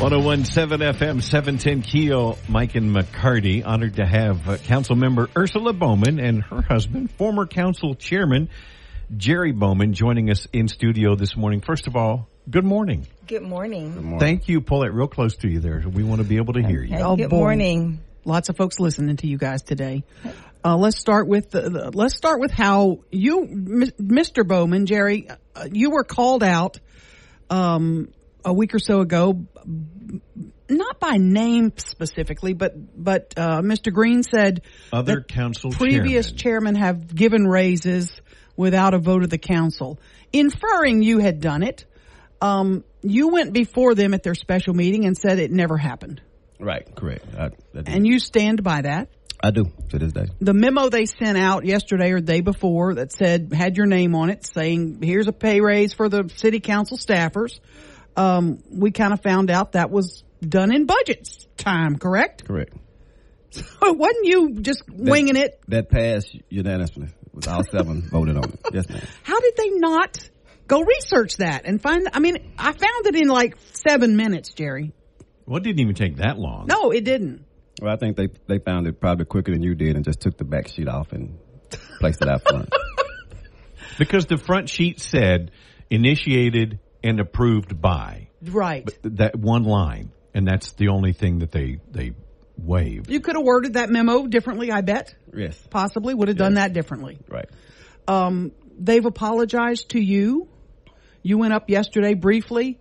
One zero one seven FM seven ten Keel. Mike and McCarty honored to have uh, Council Member Ursula Bowman and her husband, former Council Chairman Jerry Bowman, joining us in studio this morning. First of all, good morning. Good morning. Thank you. Pull it real close to you there. We want to be able to hear you. Hey, Oh, good morning. Lots of folks listening to you guys today. Uh, let's start with the, the, let's start with how you, M- Mr. Bowman, Jerry, uh, you were called out um, a week or so ago, not by name specifically, but but uh, Mr. Green said Other council previous chairmen. chairmen have given raises without a vote of the council, inferring you had done it. Um, you went before them at their special meeting and said it never happened, Right, correct. I, I, and you stand by that. I do to this day. the memo they sent out yesterday or the day before that said had your name on it saying here's a pay raise for the city council staffers um, we kind of found out that was done in budget time correct Correct. it wasn't you just winging it That passed unanimously with all seven voted on it. Yes, ma'am. how did they not go research that and find i mean i found it in like seven minutes jerry Well, it didn't even take that long. no it didn't Well, I think they they found it probably quicker than you did and just took the back sheet off and placed it out front. Because the front sheet said initiated and approved by right that one line. And that's the only thing that they, they waived. you could have worded that memo differently i bet yes, possibly would have done that differently right. Um, they've apologized to you. You went up yesterday briefly.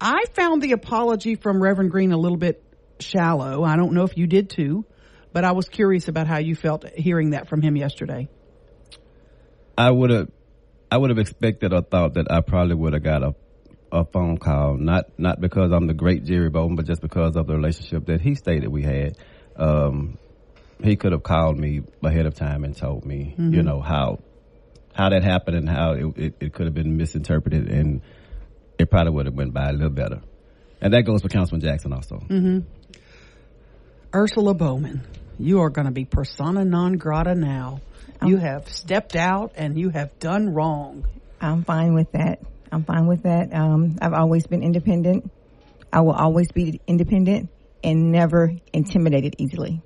I found the apology from Reverend Green a little bit shallow. I don't know if you did too, but I was curious about how you felt hearing that from him yesterday. I would have I would have expected or thought that I probably would have got a a phone call, not not because I'm the great Jerry Bowman, but just because of the relationship that he stated we had. Um, he could have called me ahead of time and told me, you know, how how that happened and how it, it, it could have been misinterpreted, and it probably would have went by a little better. And that goes for Councilman Jackson also. Ursula Bowman, you are going to be persona non grata now. You have stepped out and you have done wrong. I'm fine with that. I'm fine with that. Um, I've always been independent. I will always be independent and never intimidated easily.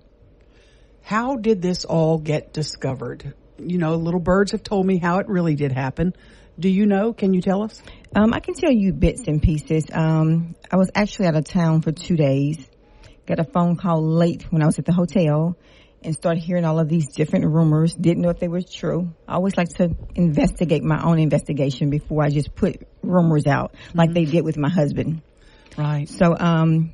How did this all get discovered? You know, little birds have told me how it really did happen. Do you know? Can you tell us? Um, I can tell you bits and pieces. Um, I was actually out of town for two days. Got a phone call late when I was at the hotel and started hearing all of these different rumors. Didn't know if they were true. I always like to investigate my own investigation before I just put rumors out like they did with my husband. Right. So um,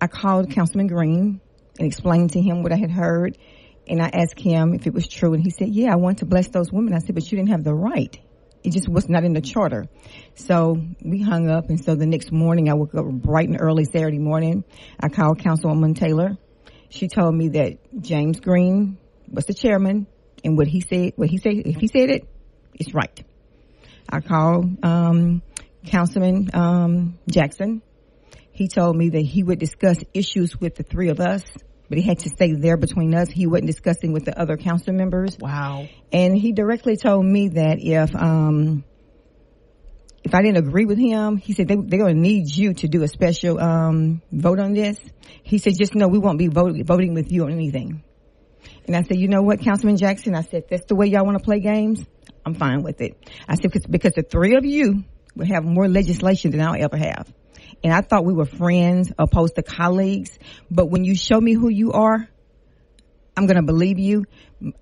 I called Councilman Green and explained to him what I had heard. And I asked him if it was true. And he said, Yeah, I want to bless those women. I said, But you didn't have the right. It just was not in the charter. So we hung up. And so the next morning, I woke up bright and early Saturday morning. I called Councilwoman Taylor. She told me that James Green was the chairman. And what he said, what he said, if he said it, it's right. I called um, Councilman um, Jackson. He told me that he would discuss issues with the three of us, but he had to stay there between us. He wasn't discussing with the other council members. Wow. And he directly told me that if um, if I didn't agree with him, he said they, they're going to need you to do a special um, vote on this. He said, just know we won't be voting voting with you on anything. And I said, you know what, Councilman Jackson? I said, that's the way y'all want to play games. I'm fine with it. I said, because, because the three of you will have more legislation than I'll ever have. And I thought we were friends opposed to colleagues. But when you show me who you are, I'm going to believe you.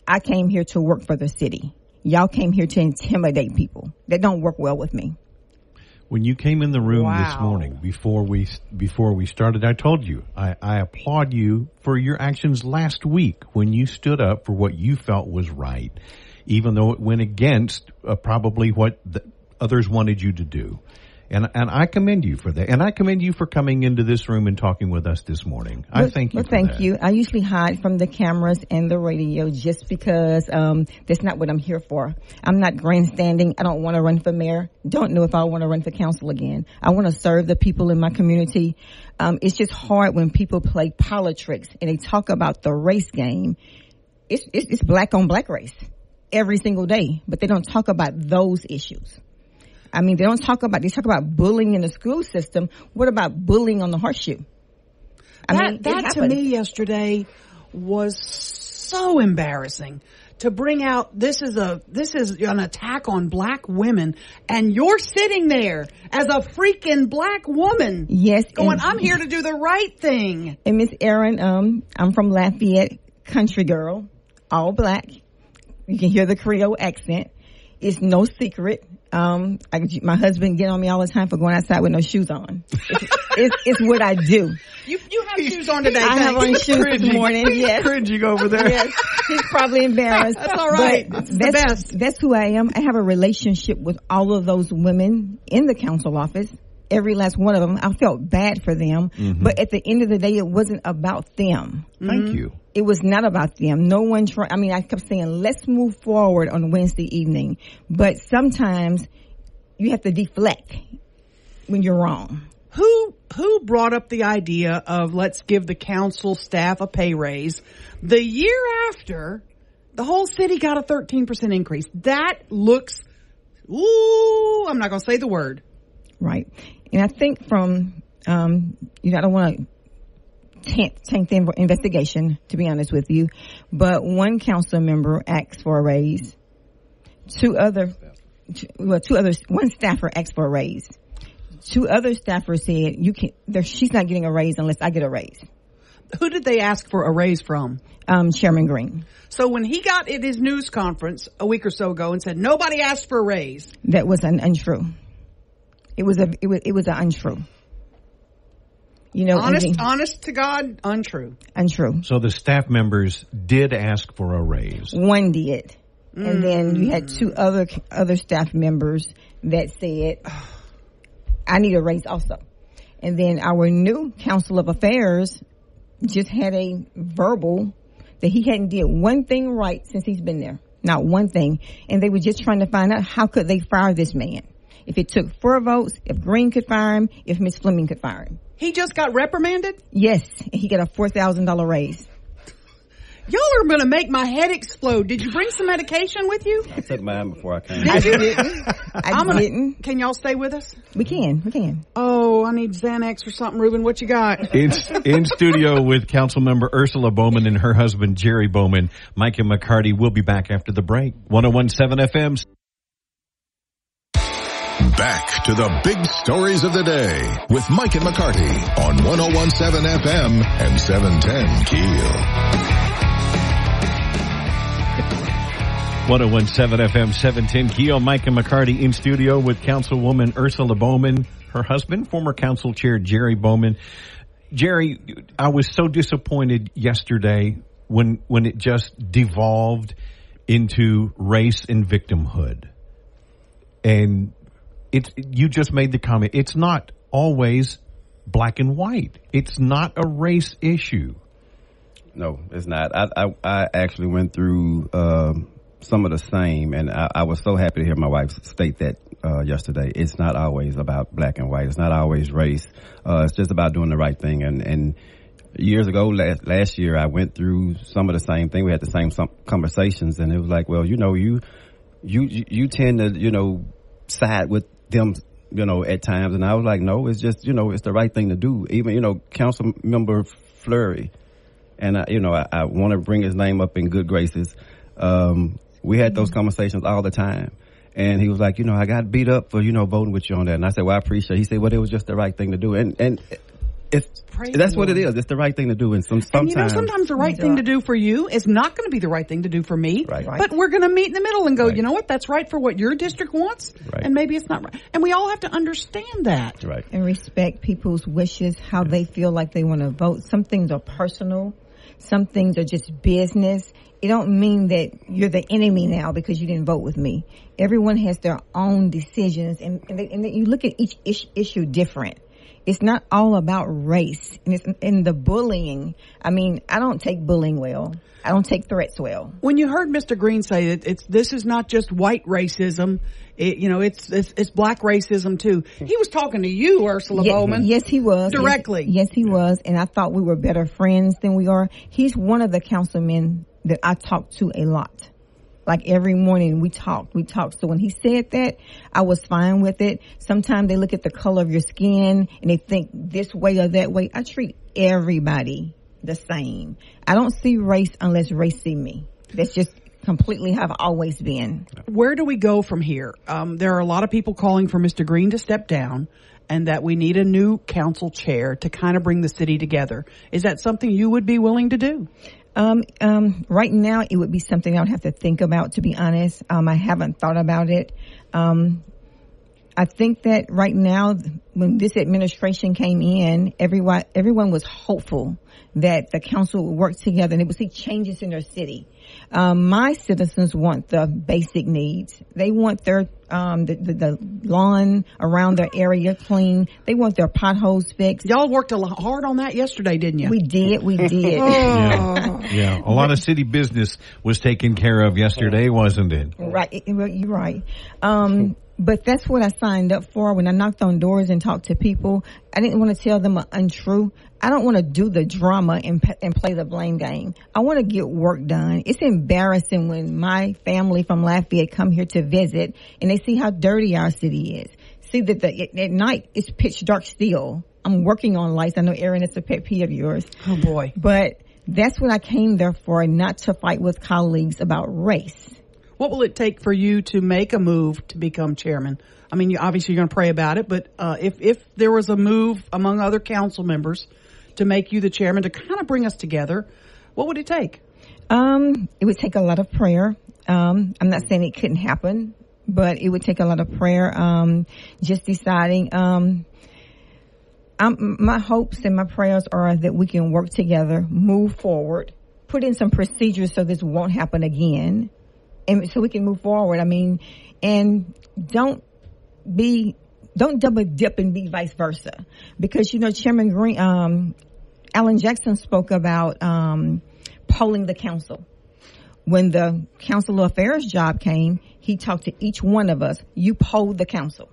I came here to work for the city. Y'all came here to intimidate people. That don't work well with me. When you came in the room this morning before we before we started, I told you I, I applaud you for your actions last week when you stood up for what you felt was right, even though it went against uh, probably what the others wanted you to do. And, and I commend you for that. And I commend you for coming into this room and talking with us this morning. I Well- thank you Well, thank that. you. I usually hide from the cameras and the radio just because um, that's not what I'm here for. I'm not grandstanding. I don't want to run for mayor. Don't know if I want to run for council again. I want to serve the people in my community. Um, it's just hard when people play politics and they talk about the race game. It's, it's, it's black on black race every single day, but they don't talk about those issues. I mean, they don't talk about, they talk about bullying in the school system. What about bullying on the horseshoe? I that mean, that to me yesterday was so embarrassing to bring out this is a this is an attack on black women and you're sitting there as a freaking black woman Yes, going I'm here to do the right thing And Miss Erin, um, I'm from Lafayette, country girl, all black. You can hear the Creole accent. It's no secret. Um, I, my husband get on me all the time for going outside with no shoes on. It's, it's, it's what I do. you you have shoes on today I have thanks. on shoes this morning. Yes. Cringing over there. yes, he's probably embarrassed. That's all right. But the that's, best. That's who I am. I have a relationship with all of those women in the council office. Every last one of them. I felt bad for them, Mm-hmm. but at the end of the day, it wasn't about them. Thank you. It was not about them. No one tried. I mean, I kept saying, let's move forward on Wednesday evening, but sometimes you have to deflect when you're wrong. who who brought up the idea of let's give the council staff a pay raise the year after the whole city got a 13% increase that looks ooh i'm not going to say the word Right. And I think from, um, you know, I don't want to tank, tank the investigation, to be honest with you, but one council member asked for a raise. Two other, well, two others, one staffer asked for a raise. Two other staffers said, you can, there, she's not getting a raise unless I get a raise. who did they ask for a raise from Um, Chairman Green. so when he got at his news conference a week or so ago and said nobody asked for a raise That was an untrue. It was a, it was, it was an untrue. You know, honest and the- honest to god untrue untrue. So the staff members did ask for a raise. One did. And then you had mm. two other other staff members that said, "I need a raise also." And then our new council of affairs just had a verbal that he hadn't did one thing right since he's been there, not one thing. And they were just trying to find out how could they fire this man. If it took four votes, if Green could fire him, if Miss Fleming could fire him. he just got reprimanded Yes, and he got a four thousand dollar raise. y'all are going to make my head explode did you bring some medication with you I took mine before I came. I didn't. I I'm gonna, didn't. can y'all stay with us We can. We can. Oh, I need Xanax or something, Ruben. What you got? In, in studio with Councilmember Ursula Bowman and her husband Jerry Bowman, Mike and McCarty. We'll be back after the break. 1017 FM. Back to the big stories of the day with Mike and McCarty on 1017 FM and 710 Keel. 1017 FM 710 Keel, Mike and McCarty in studio with Councilwoman Ursula Bowman, her husband, former council chair Jerry Bowman. Jerry, I was so disappointed yesterday when, when it just devolved into race and victimhood. And it's, you just made the comment, it's not always black and white. It's not a race issue. No, it's not. I I, I actually went through um, some of the same, and I, I was so happy to hear my wife state that uh, yesterday. It's not always about black and white. It's not always race. Uh, it's just about doing the right thing. And and years ago, last last year, I went through some of the same thing. We had the same conversations, and it was like, well, you know, you you you tend to you know side with them you know at times. And i was like no it's just you know it's the right thing to do. Even you know council member Fleury and I, you know i, I want to bring his name up in good graces. Um we had those conversations all the time. And he was like you know i got beat up for you know voting with you on that. And i said well i appreciate it. he said well it was just the right thing to do. And and it's Praise that's the what it is. It's the right thing to do and some And sometimes you know, sometimes the right thing to do for you is not going to be the right thing to do for me. Right. Right. But we're going to meet in the middle and go, Right. you know what? That's right for what your district wants. Right. And maybe it's not right. And we all have to understand that. right and respect people's wishes, how they feel like they want to vote. Some things are personal. Some things are just business. it don't mean that you're the enemy now because you didn't vote with me. Everyone has their own decisions, and and, they, and they, you look at each ish, issue different. It's not all about race, and it's in the bullying. I mean, I don't take bullying well. I don't take threats well. When you heard Mr. Green say that it's this is not just white racism, it, you know, it's, it's it's black racism too. He was talking to you, Ursula Ye- Bowman. Yes, he was Directly. Yes, yes, he was, and I thought we were better friends than we are. He's one of the councilmen that I talk to a lot. Like every morning we talk, we talk. So when he said that, I was fine with it. Sometimes they look at the color of your skin and they think this way or that way. I treat everybody the same. I don't see race unless race see me. That's just completely how I've always been. Where do we go from here? Um, there are a lot of people calling for Mr. Green to step down and that we need a new council chair to kind of bring the city together. Is that something you would be willing to do? Um, um, right now, it would be something I would have to think about. To be honest, um, I haven't thought about it. Um, I think that right now, when this administration came in, everyone everyone was hopeful that the council would work together and they would see changes in their city. Um, my citizens want the basic needs. They want their um, the, the, the lawn around their area clean. They want their potholes fixed. Y'all worked a lot hard on that yesterday, didn't you? We did, we did. Yeah. yeah. A lot of city business was taken care of yesterday, wasn't it? Right, it- it- you're right. Um, but that's what I signed up for when I knocked on doors and talked to people. I didn't want to tell them an untrue. I don't want to do the drama and, and play the blame game. I want to get work done. It's embarrassing when my family from Lafayette come here to visit and they see how dirty our city is. See that the, at, night it's pitch dark still. I'm working on lights. I know Erin, it's a pet peeve of yours. oh boy. But that's what I came there for, not to fight with colleagues about race. What will it take for you to make a move to become chairman? I mean, you, obviously you're going to pray about it, but uh, if if there was a move among other council members to make you the chairman to kind of bring us together, what would it take? Um, it would take a lot of prayer. Um, I'm not saying it couldn't happen, but it would take a lot of prayer. Um, just deciding. Um, my hopes and my prayers are that we can work together, move forward, put in some procedures so this won't happen again, and so we can move forward. I mean, and don't be don't double dip and be vice versa, because you know Chairman Green, um, Alan Jackson spoke about um, polling the council. When the council of affairs job came, he talked to each one of us. You polled the council.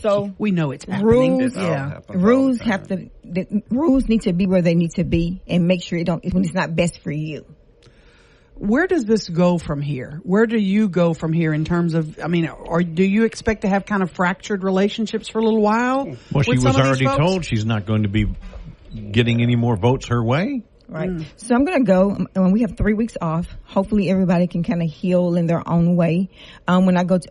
So We know it's happening. rules, yeah. happens rules have to. The rules need to be where they need to be, and make sure it don't when it's not best for you. Where does this go from here? Where do you go from here in terms of? I mean, or do you expect to have kind of fractured relationships for a little while? Well, she with some was of already told she's not going to be getting any more votes her way. Right. So I'm going to go, when we have three weeks off. Hopefully everybody can kind of heal in their own way. Um, when I go to,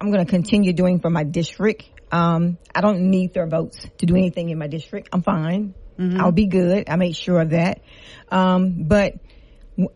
I'm going to continue doing for my district. Um, I don't need their votes to do anything in my district. I'm fine. I'll be good. I make sure of that. Um, but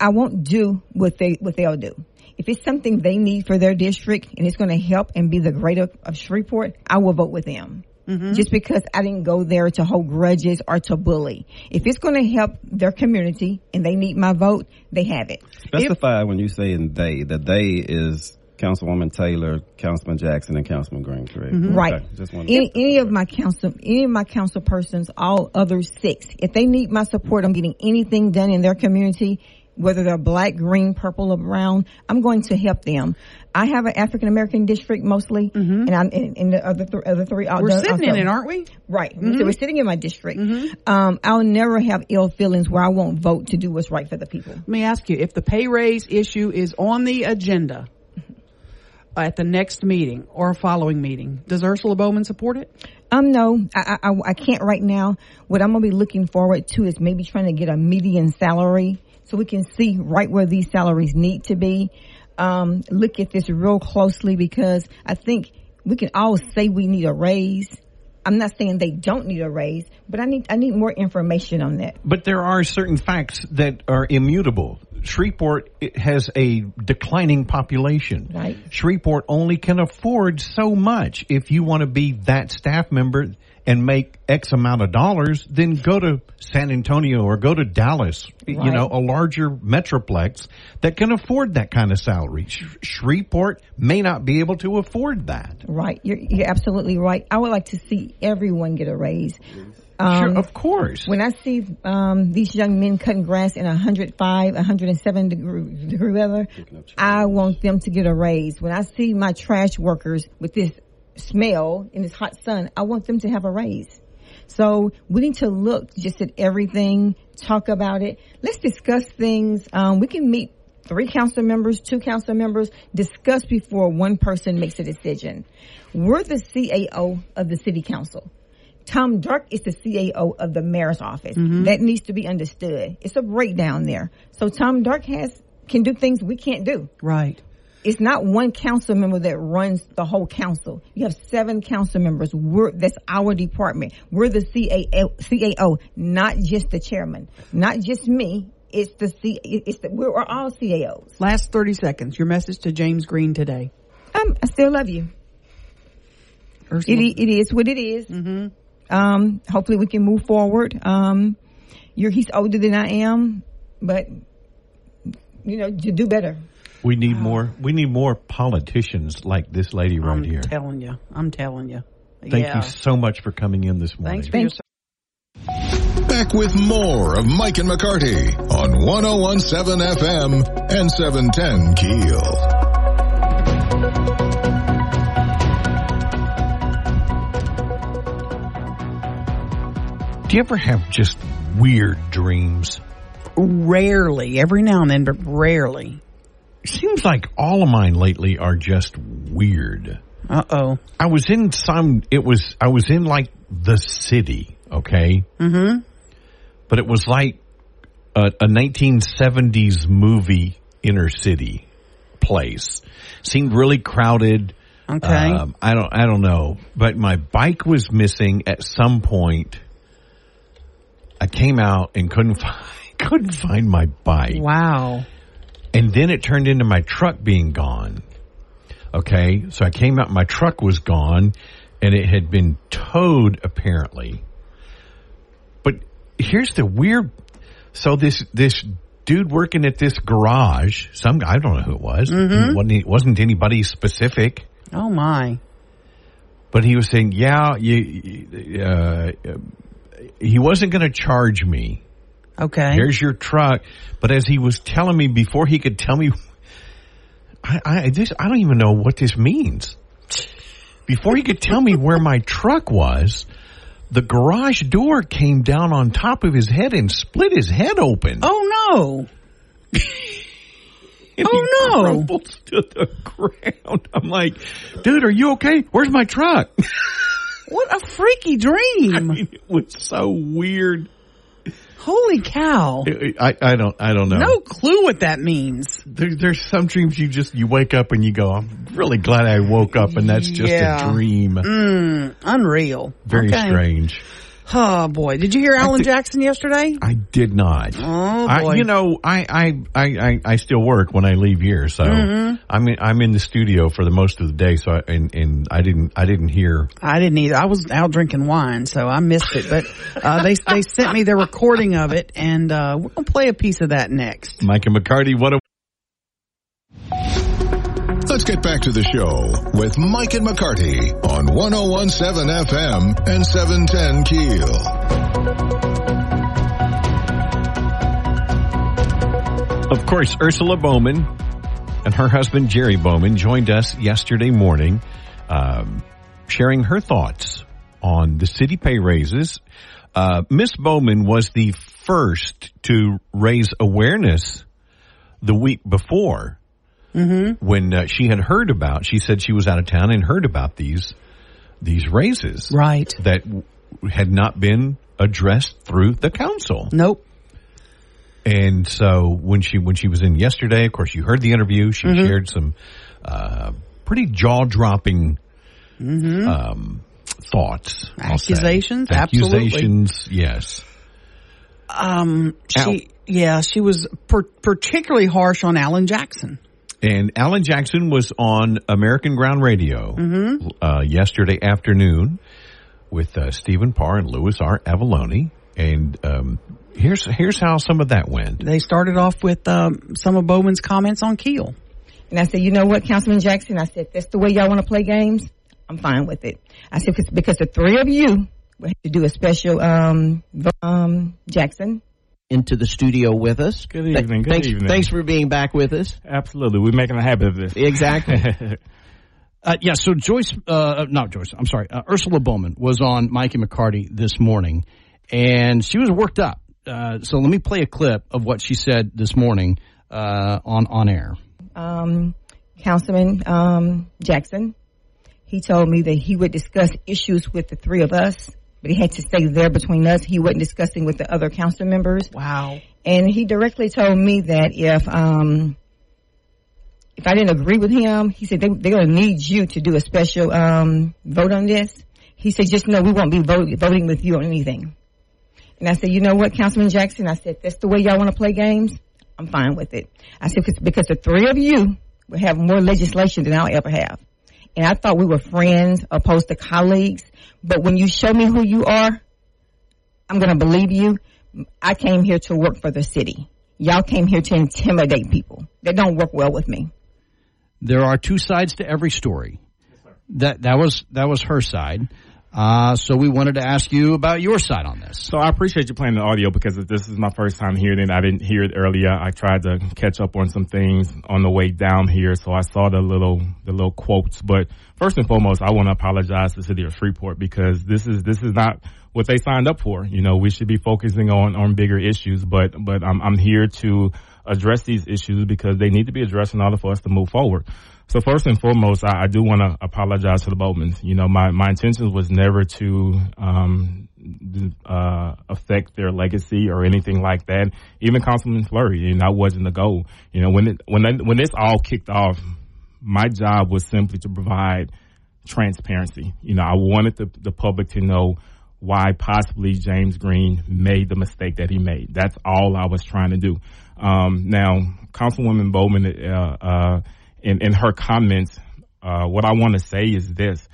I won't do what they, what they'll do. If it's something they need for their district and it's going to help and be the greater of Shreveport, I will vote with them. Mm-hmm. Just because I didn't go there to hold grudges or to bully. If it's going to help their community and they need my vote, they have it. Specify when you say in they, the they is Councilwoman Taylor, Councilman Jackson, and Councilman Green, correct? Mm-hmm. Right. Okay, Just one. Any, any of my council, any of my council persons, all other six, if they need my support, I'm getting anything done in their community, whether they're black, green, purple, or brown, I'm going to help them. I have an African American district mostly, and I'm in, in the other, th- other three. Mm-hmm. We're sitting in it, aren't we? Right. So we're sitting in my district. Um, I'll never have ill feelings where I won't vote to do what's right for the people. Let me ask you: if the pay raise issue is on the agenda at the next meeting or a following meeting, does Ursula Bowman support it? Um, no, I, I, I can't right now. What I'm gonna be looking forward to is maybe trying to get a median salary so we can see right where these salaries need to be. Um, look at this real closely because I think we can all say we need a raise. I'm not saying they don't need a raise, but I need I need more information on that. But there are certain facts that are immutable. Shreveport has a declining population. Right. Shreveport only can afford so much. If you want to be that staff member, and make X amount of dollars, then go to San Antonio or go to Dallas, you know, a larger metroplex that can afford that kind of salary. Sh- Shreveport may not be able to afford that. Right. You're, you're absolutely right. I would like to see everyone get a raise. sure, Um, of course. When I see um, these young men cutting grass in 105, 107 degree, degree weather, I want them to get a raise. When I see my trash workers with this smell in this hot sun, I want them to have a raise. So we need to look just at everything, talk about it. Let's discuss things. Um, we can meet three council members, two council members, discuss before one person makes a decision. We're the CAO of the city council. Tom Dark is the CAO of the mayor's office. That needs to be understood. It's a breakdown there. So Tom Dark has can do things we can't do. Right. It's not one council member that runs the whole council. You have seven council members. We're, that's our department. We're the CAO, CAO, not just the chairman, not just me. It's the C, it's the, we're all CAOs. Last 30 seconds. Your message to James Green today. Um, I still love you. Ursula. It, it is what it is. Um, hopefully we can move forward. Um, you're, he's older than I am, but you know, you do better. We need more. We need more politicians like this lady right here. I'm telling you. I'm telling you. Thank yeah. you so much for coming in this morning. Thanks for your Thank Back with more of Mike and McCarty on 1017 FM and 710 Keel. Do you ever have just weird dreams? Rarely. Every now and then, but rarely. Seems like all of mine lately are just weird. Uh oh. I was in some, it was, I was in like the city, okay? Mm-hmm. But it was like a, a 1970s movie inner city place. Seemed really crowded. Okay. Um, I don't, I don't know, but my bike was missing at some point. I came out and couldn't find, couldn't find my bike. wow. And then it turned into my truck being gone. Okay. So I came out, my truck was gone and it had been towed apparently. But here's the weird, so this, this dude working at this garage, some, I don't know who it was. It wasn't, it wasn't anybody specific, Oh my. but he was saying, yeah, you, uh, he wasn't going to charge me. Okay. Here's your truck. But as he was telling me before he could tell me, I, I this I don't even know what this means. Before he could tell me where my truck was, the garage door came down on top of his head and split his head open. oh no. Oh, he no. crumbles to the ground. I'm like, dude, are you okay? Where's my truck? What a freaky dream. I mean, it was so weird. Holy cow. I, I don't I don't know. No clue what that means. There, there's some dreams you just you wake up and you go, I'm really glad I woke up and that's just Yeah. a dream. Mm, unreal. Very Okay. strange. Oh boy. Did you hear Alan Jackson yesterday? I did not. Oh I, boy. you know, I, I, I, I, I still work when I leave here, so Mm-hmm. I'm in, I'm in the studio for the most of the day. So I, and and I didn't I didn't hear. I didn't either. I was out drinking wine, so I missed it. But uh, they they sent me the recording of it, and uh, we're gonna play a piece of that next. Mike and McCarty, what a Let's get back to the show with Mike and McCarty on 1017 FM and 710 Keel. Of course, Ursula Bowman and her husband Jerry Bowman joined us yesterday morning, um, sharing her thoughts on the city pay raises. Uh, Miss Bowman was the first to raise awareness the week before when uh, she had heard about. She said she was out of town and heard about these these raises Right. that w- had not been addressed through the council. Nope. And so when she when she was in yesterday, of course, you heard the interview. She Mm-hmm. shared some uh, pretty jaw dropping Mm-hmm. um, thoughts. Accusations? Absolutely. accusations. Yes, Um, she, Ow. yeah, she was per- particularly harsh on Alan Jackson. And Alan Jackson was on American Ground Radio Mm-hmm. uh, yesterday afternoon with uh, Stephen Parr and Louis R. Avallone. And um, here's here's how some of that went. They started off with um, some of Bowman's comments on Keel. And I said, you know what, Councilman Jackson? I said, that's the way y'all want to play games. I'm fine with it. I said, because, because the three of you will have to do a special, um, um, Jackson. Into the studio with us. Good evening. Good thanks, evening. Thanks for being back with us. Absolutely. We're making a habit of this. Exactly. Uh, yeah, so Joyce, uh, not Joyce, I'm sorry, uh, Ursula Bowman was on Mikey McCarty this morning, and she was worked up. Uh, so let me play a clip of what she said this morning uh, on on air. Um, Councilman, um, Jackson, he told me that he would discuss issues with the three of us, but he had to stay there between us. He wasn't discussing with the other council members. Wow. And he directly told me that if, um, if I didn't agree with him, he said they, they're going to need you to do a special um, vote on this. He said, just know we won't be vote, voting with you on anything. And I said, you know what, Councilman Jackson? I said, that's the way y'all want to play games. I'm fine with it. I said, because, because the three of you will have more legislation than I'll ever have. And I thought we were friends opposed to colleagues. But when you show me who you are, I'm going to believe you. I came here to work for the city. Y'all came here to intimidate people. That don't work well with me. There are two sides to every story. That that was that was her side. Uh, so we wanted to ask you about your side on this. So I appreciate you playing the audio because this is my first time hearing it. I didn't hear it earlier. I tried to catch up on some things on the way down here, so I saw the little the little quotes. But first and foremost, I want to apologize to the city of Shreveport because this is this is not what they signed up for. You know, we should be focusing on on bigger issues, but but I'm I'm here to address these issues because they need to be addressed in order for us to move forward. So first and foremost, I, I do want to apologize to the Bowmans. You know, my, my intentions was never to um, uh, affect their legacy or anything like that. Even Councilman Fleury, and that wasn't the goal. You know, when it, when they, when this all kicked off, my job was simply to provide transparency. You know, I wanted the, the public to know why possibly James Green made the mistake that he made. That's all I was trying to do. Um, now, Councilwoman Bowman, uh, uh, in, in her comments, uh, what I want to say is this.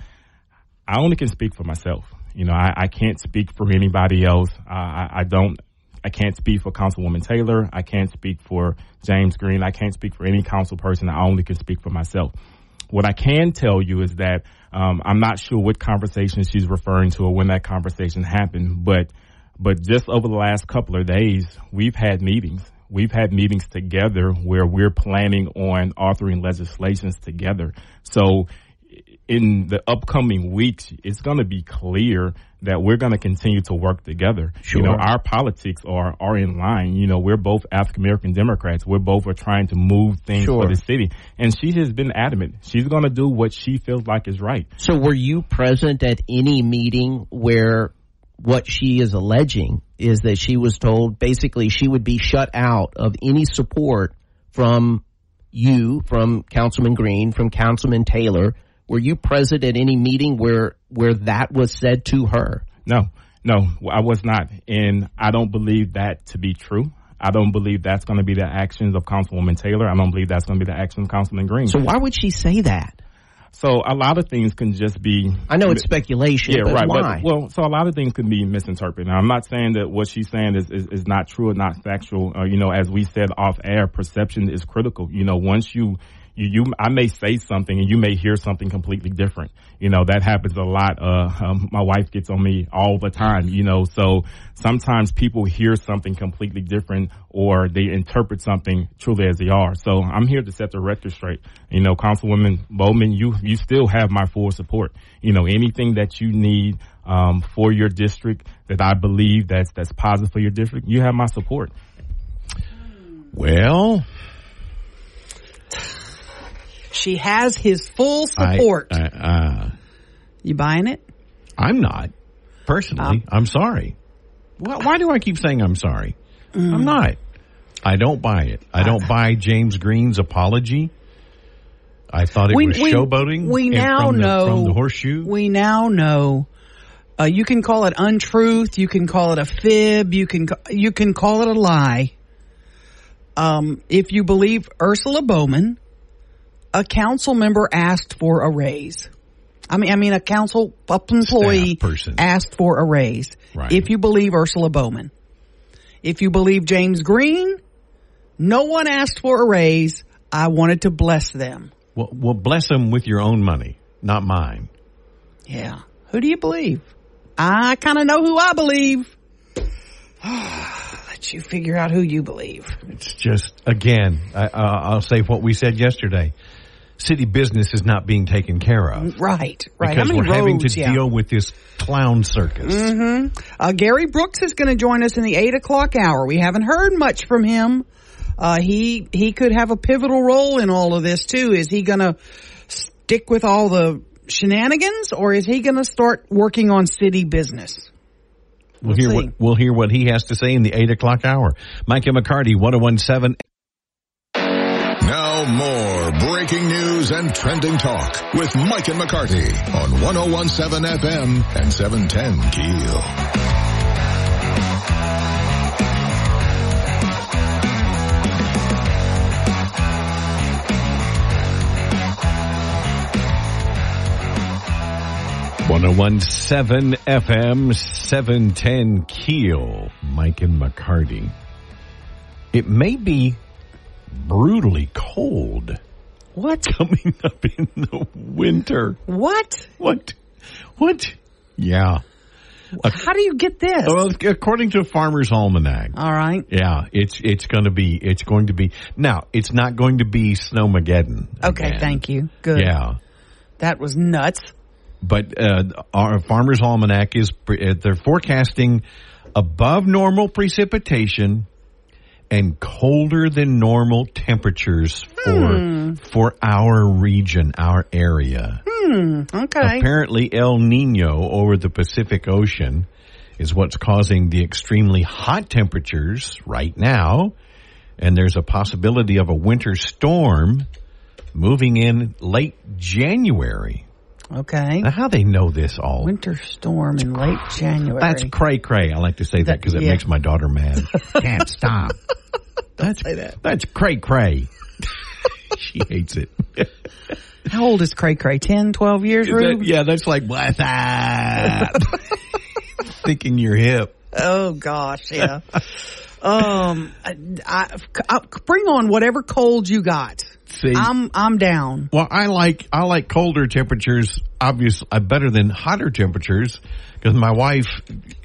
I only can speak for myself. You know, I, I can't speak for anybody else. I, I don't, I can't speak for Councilwoman Taylor. I can't speak for James Green. I can't speak for any council person. I only can speak for myself. What I can tell you is that um, I'm not sure what conversation she's referring to or when that conversation happened, but but just over the last couple of days, we've had meetings. We've had meetings together where we're planning on authoring legislations together. So in the upcoming weeks, it's going to be clear that we're going to continue to work together. Sure. You know, our politics are, are in line. You know, we're both African American Democrats. We're both are trying to move things Sure. for the city. And she has been adamant. She's going to do what she feels like is right. So were you present at any meeting where what she is alleging is that she was told basically she would be shut out of any support from you, from Councilman Green, from Councilman Taylor? Were you present at any meeting where where that was said to her? No, no, I was not. And I don't believe that to be true. I don't believe that's going to be the actions of Councilwoman Taylor. I don't believe that's going to be the actions of Councilman Green. So why would she say that? So a lot of things can just be. I know it's speculation, Yeah, but right. why? But, well, so a lot of things can be misinterpreted. Now, I'm not saying that what she's saying is, is, is not true or not factual. Uh, you know, as we said off air, perception is critical. You know, once you, you, you, I may say something and you may hear something completely different. You know, that happens a lot. Uh, um, my wife gets on me all the time, you know, so sometimes people hear something completely different or they interpret something truly as they are. So I'm here to set the record straight. You know, Councilwoman Bowman, you, you still have my full support. You know, anything that you need, um, for your district that I believe that's, that's positive for your district, you have my support. Well, She has his full support. I, uh, you buying it? I'm not personally. I'm sorry. Why, why do I keep saying I'm sorry? I'm not. I don't buy it. I don't buy James Green's apology. I thought it was showboating. We now from the, know from the horseshoe. We now know. Uh, you can call it untruth. You can call it a fib. You can you can call it a lie. Um, if you believe Ursula Bowman, a council member asked for a raise. I mean, I mean, a council employee person. asked for a raise. Right. If you believe Ursula Bowman, if you believe James Green, no one asked for a raise. I wanted to bless them. Well, well, bless them with your own money, not mine. Yeah. Who do you believe? I kind of know who I believe. Let you figure out who you believe. It's just again, I, uh, I'll say what we said yesterday. City business is not being taken care of Right, right. because we're having to yeah. deal with this clown circus. Uh, Gary Brooks is going to join us in the eight o'clock hour. We haven't heard much from him. Uh, he he could have a pivotal role in all of this too. Is he going to stick with all the shenanigans, or is he going to start working on city business? We'll hear see. what we'll hear what he has to say in the eight o'clock hour. Micah McCarty, one zero one seven. More breaking news and trending talk with Mike and McCarty on 1017 FM and 710 Keel. One zero one seven FM seven ten Keel. Mike and McCarty. It may be brutally cold What? coming up in the winter. What? What? What? Yeah. How do you get this? Well, according to Farmer's Almanac. All right. Yeah, it's it's going to be it's going to be now. It's not going to be snowmageddon. Okay. again. Thank you. Good. Yeah, That was nuts. but uh, our Farmer's Almanac is uh, they're forecasting above normal precipitation and colder than normal temperatures for hmm. for our region, our area. Hmm, okay. Apparently, El Nino over the Pacific Ocean is what's causing the extremely hot temperatures right now. And there's a possibility of a winter storm moving in late January. Okay. Now, how they know this all? Winter storm in late January. That's cray cray. I like to say that That- because it yeah. makes my daughter mad. Can't stop. That's say that. that's cray cray. she hates it. How old is Cray Cray? 10, 12 years? That- yeah, that's like what's up? Thinking you're hip. Oh gosh, yeah. um, I, I, I- bring on whatever cold you got. See, I'm I'm down. well, I like I like colder temperatures, obviously uh, better than hotter temperatures, because my wife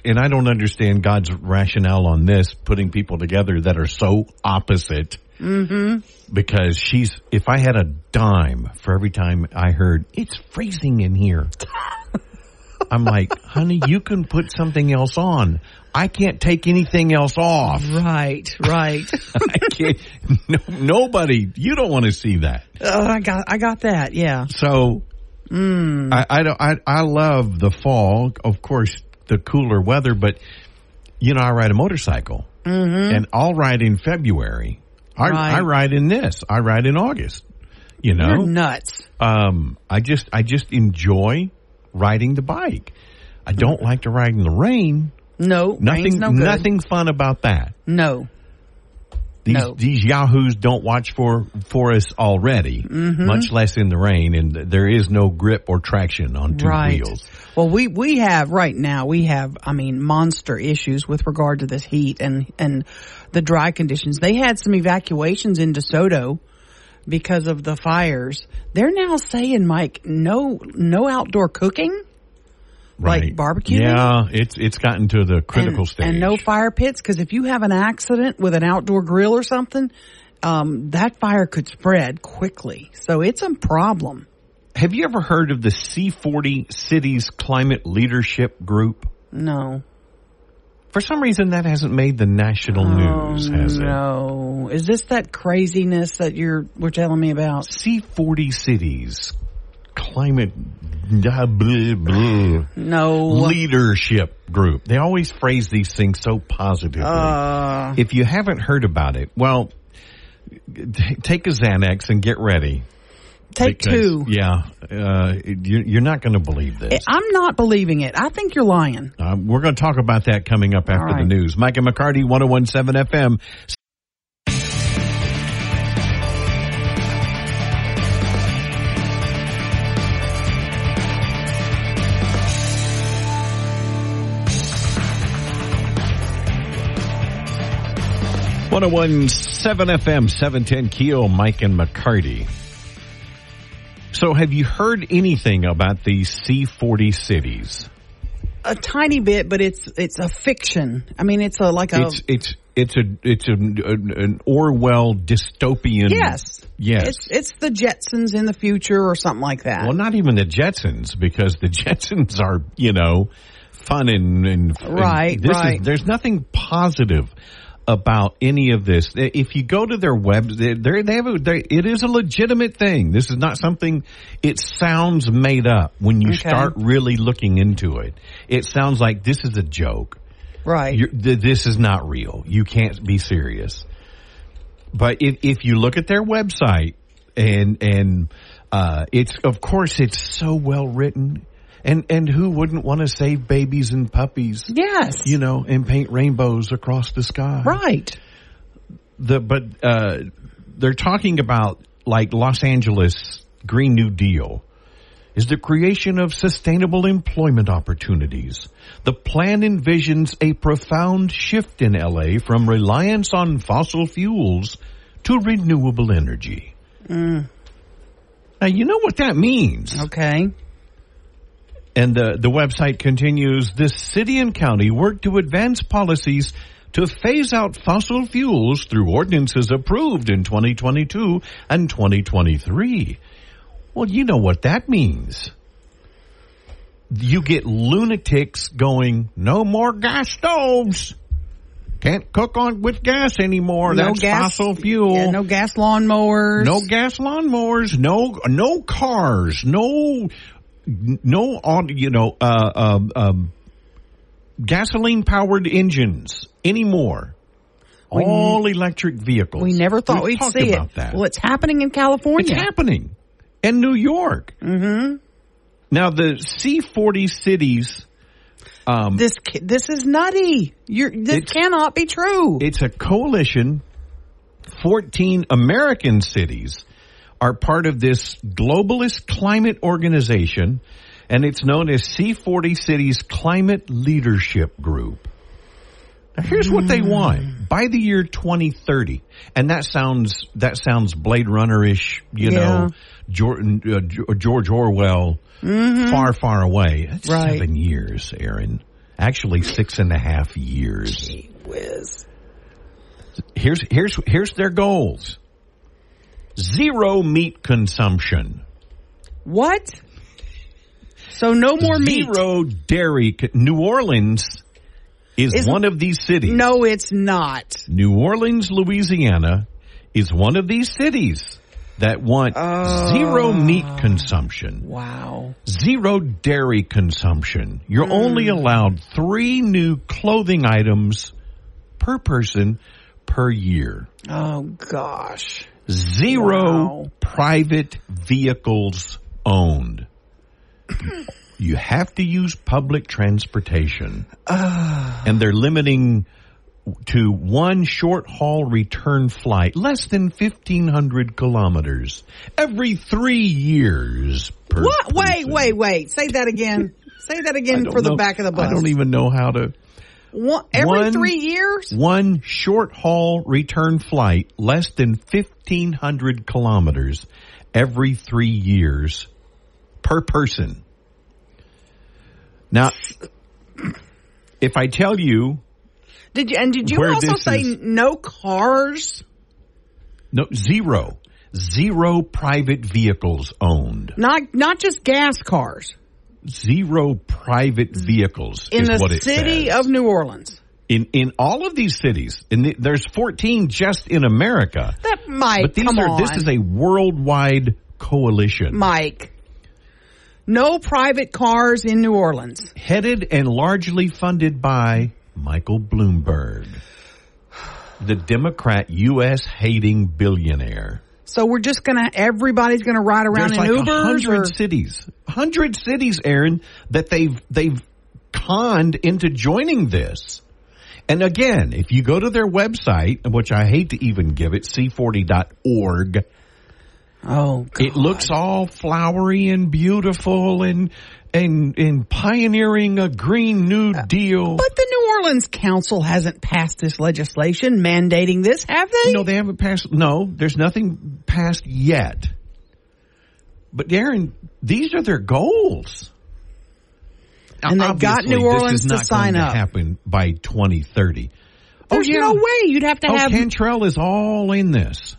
and I don't understand God's rationale on this, putting people together that are so opposite. Mm-hmm. Because she's, if I had a dime for every time I heard it's freezing in here, I'm like, honey, you can put something else on. I can't take anything else off. Right, right. I can't. No, nobody. You don't want to see that. oh, I got I got that. Yeah. So I, I don't. I, I love the fall. Of course, the cooler weather. But you know, I ride a motorcycle, and I'll ride in February. I, Right. I ride in this. I ride in August. You know, You're nuts. um, I just I just enjoy riding the bike. I don't like to ride in the rain. No, Nothing. no nothing fun about that. No. These No. these yahoos don't watch for for us already, Mm-hmm. much less in the rain, and there is no grip or traction on two right. wheels. Well, we we have right now we have I mean monster issues with regard to this heat and and the dry conditions. They had some evacuations in DeSoto because of the fires. They're now saying, Mike, no no outdoor cooking. Like Right. barbecuing? Yeah, it's it's gotten to the critical and, stage. and no fire pits because if you have an accident with an outdoor grill or something, um, that fire could spread quickly. So it's a problem. Have you ever heard of the C40 Cities Climate Leadership Group? No. For some reason, that hasn't made the national news, has it? Oh, No. Is this that craziness that you're were telling me about? C40 Cities Climate blah, blah, blah, No. Leadership Group. They always phrase these things so positively. Uh, if you haven't heard about it, well, take a Xanax and get ready. take Because, two. Yeah, uh, you, you're not going to believe this. I'm not believing it. I think you're lying. Uh, we're going to talk about that coming up after the right. news. Mike and McCarty, 1017 FM. 1017 FM, 710 Keel, Mike and McCarty. So have you heard anything about the C40 cities? A tiny bit, but it's it's a fiction. I mean, it's a like a It's, it's, it's a, it's a, an an Orwell dystopian. yes, Yes. It's it's the Jetsons in the future or something like that. Well, not even the Jetsons, because the Jetsons are, you know, fun and, and and Right, this right. Is, there's nothing positive about any of this. If you go to their web, they have a, they, it is a legitimate thing. This is not something. It sounds made up when you Okay. start really looking into it. It sounds like this is a joke. right. Th- this is not real. You can't be serious. But if, if you look at their website and and uh, it's of course it's so well written, and and who wouldn't want to save babies and puppies? yes. You know, and paint rainbows across the sky. right. The but uh, they're talking about like Los Angeles Green New Deal is the creation of sustainable employment opportunities. The plan envisions a profound shift in LA from reliance on fossil fuels to renewable energy. Now you know what that means. Okay. And the, the website continues, this city and county work to advance policies to phase out fossil fuels through ordinances approved in 2022 and 2023. Well, you know what that means. You get lunatics going, no more gas stoves. Can't cook on with gas anymore. No That's fossil fuel. Yeah, no gas lawnmowers. No gas lawnmowers, no no cars, no no on you know uh, um, um, gasoline powered engines anymore. All electric vehicles. We never thought We've we'd see about it. That. Well, it's happening in California. It's happening in New York. Mm-hmm. Now the C forty cities. Um, This this is nutty. You're, this cannot be true. it's a coalition. Fourteen American cities are part of this globalist climate organization, and it's known as C40 Cities Climate Leadership Group. Now, here's what they want by the year 2030, and that sounds that sounds Blade Runner ish, you Yeah. know, Jordan, uh, George Orwell, far, far away. That's Right. seven years, Aaron. Actually, six and a half years Gee whiz. here's here's here's their goals. Zero meat consumption. What? So no more meat. Zero dairy. New Orleans is Isn't- one of these cities. No, it's not. New Orleans, Louisiana is one of these cities that want zero oh. meat consumption. Wow. Zero dairy consumption. You're only hmm. allowed three new clothing items per person per year. Oh gosh. Zero Wow. private vehicles owned. you have to use public transportation. and they're limiting to one short haul return flight, less than 1,500 kilometers, every three years per What? Wait, person. wait, wait. Say that again. Say that again for the know- back of the bus. I don't even know how to. One, every One- three years? One short haul return flight, less than 1,500 kilometers, every three years per person. Now, if I tell you, Did you? And did you also say is- no cars? no, zero, zero private vehicles owned, Not not just gas cars zero private mm-hmm. vehicles in is the what it city of New Orleans. in in all of these cities. In the, there's 14 just in America. That Mike, But these come are on, this is a worldwide coalition Mike. No private cars in New Orleans. headed and largely funded by Michael Bloomberg, the Democrat U.S. hating billionaire. So we're just gonna everybody's gonna ride around There's in like Ubers hundred or cities, hundred cities, Aaron, that they've they've conned into joining this. And again, if you go to their website, which I hate to even give it, c40.org, oh God. it looks all flowery and beautiful and and and pioneering a green new deal. But the New Orleans Council hasn't passed this legislation mandating this, have they? No, they haven't passed. No, there's nothing passed yet. But Darren, these are their goals. And they got New Orleans to sign going up. To happen by 2030. There's oh, yeah. no way you'd have to Oh, have Cantrell is all in this.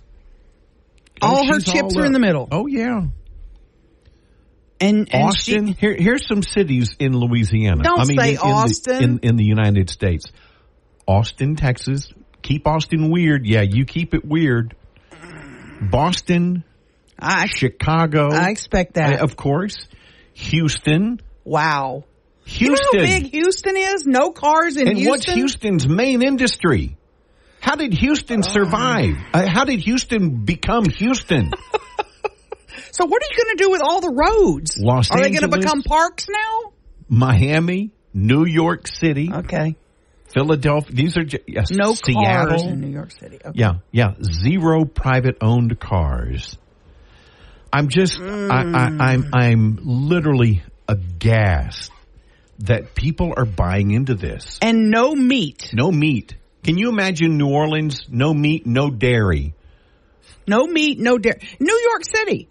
Oh, all her chips all are in the middle. Oh yeah, And, and Austin. she- Here, here's some cities in Louisiana. Don't I mean, say in, in Austin. The, in, in the United States. Austin, Texas. Keep Austin weird. Yeah, you keep it weird. Boston, I, Chicago. I expect that. of course. Houston. wow. Houston. You know how big Houston is? No cars in and Houston. And what's Houston's main industry? How did Houston survive? Uh, how did Houston become Houston? So what are you going to do with all the roads? Los Are they going to become parks now? Miami, New York City, Okay. Philadelphia. These are ju- yes, No Seattle. cars in New York City. Okay. Yeah, yeah. Zero private owned cars. I'm just, I, I, mm. I'm, I'm literally aghast that people are buying into this. And no meat. No meat. Can you imagine New Orleans? No meat, no dairy. No meat, no dairy. New York City.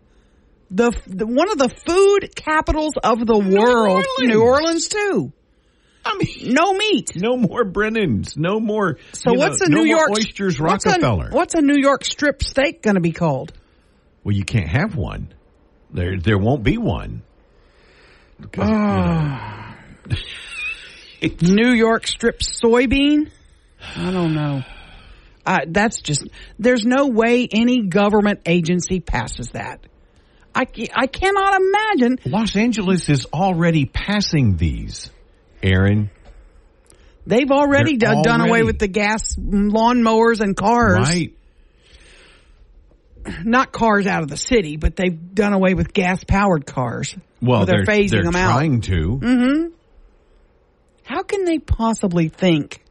The, the one of the food capitals of the world. Orleans. New Orleans too. I mean, No meat. no more Brennan's. No more. So what's know, a New York oysters what's a- Rockefeller? What's a New York strip steak going to be called? Well, you can't have one. There, there won't be one. Because, you Ah. know, New York strip soybean? I don't know. Uh, that's just, there's no way any government agency passes that. I, I cannot imagine. Los Angeles is already passing these. Aaron, They've already They're done, done away with the gas lawnmowers and cars. right? Not cars out of the city, but they've done away with gas powered cars. Well, Or they're, phasing they're them out. trying to. Mm-hmm. How can they possibly think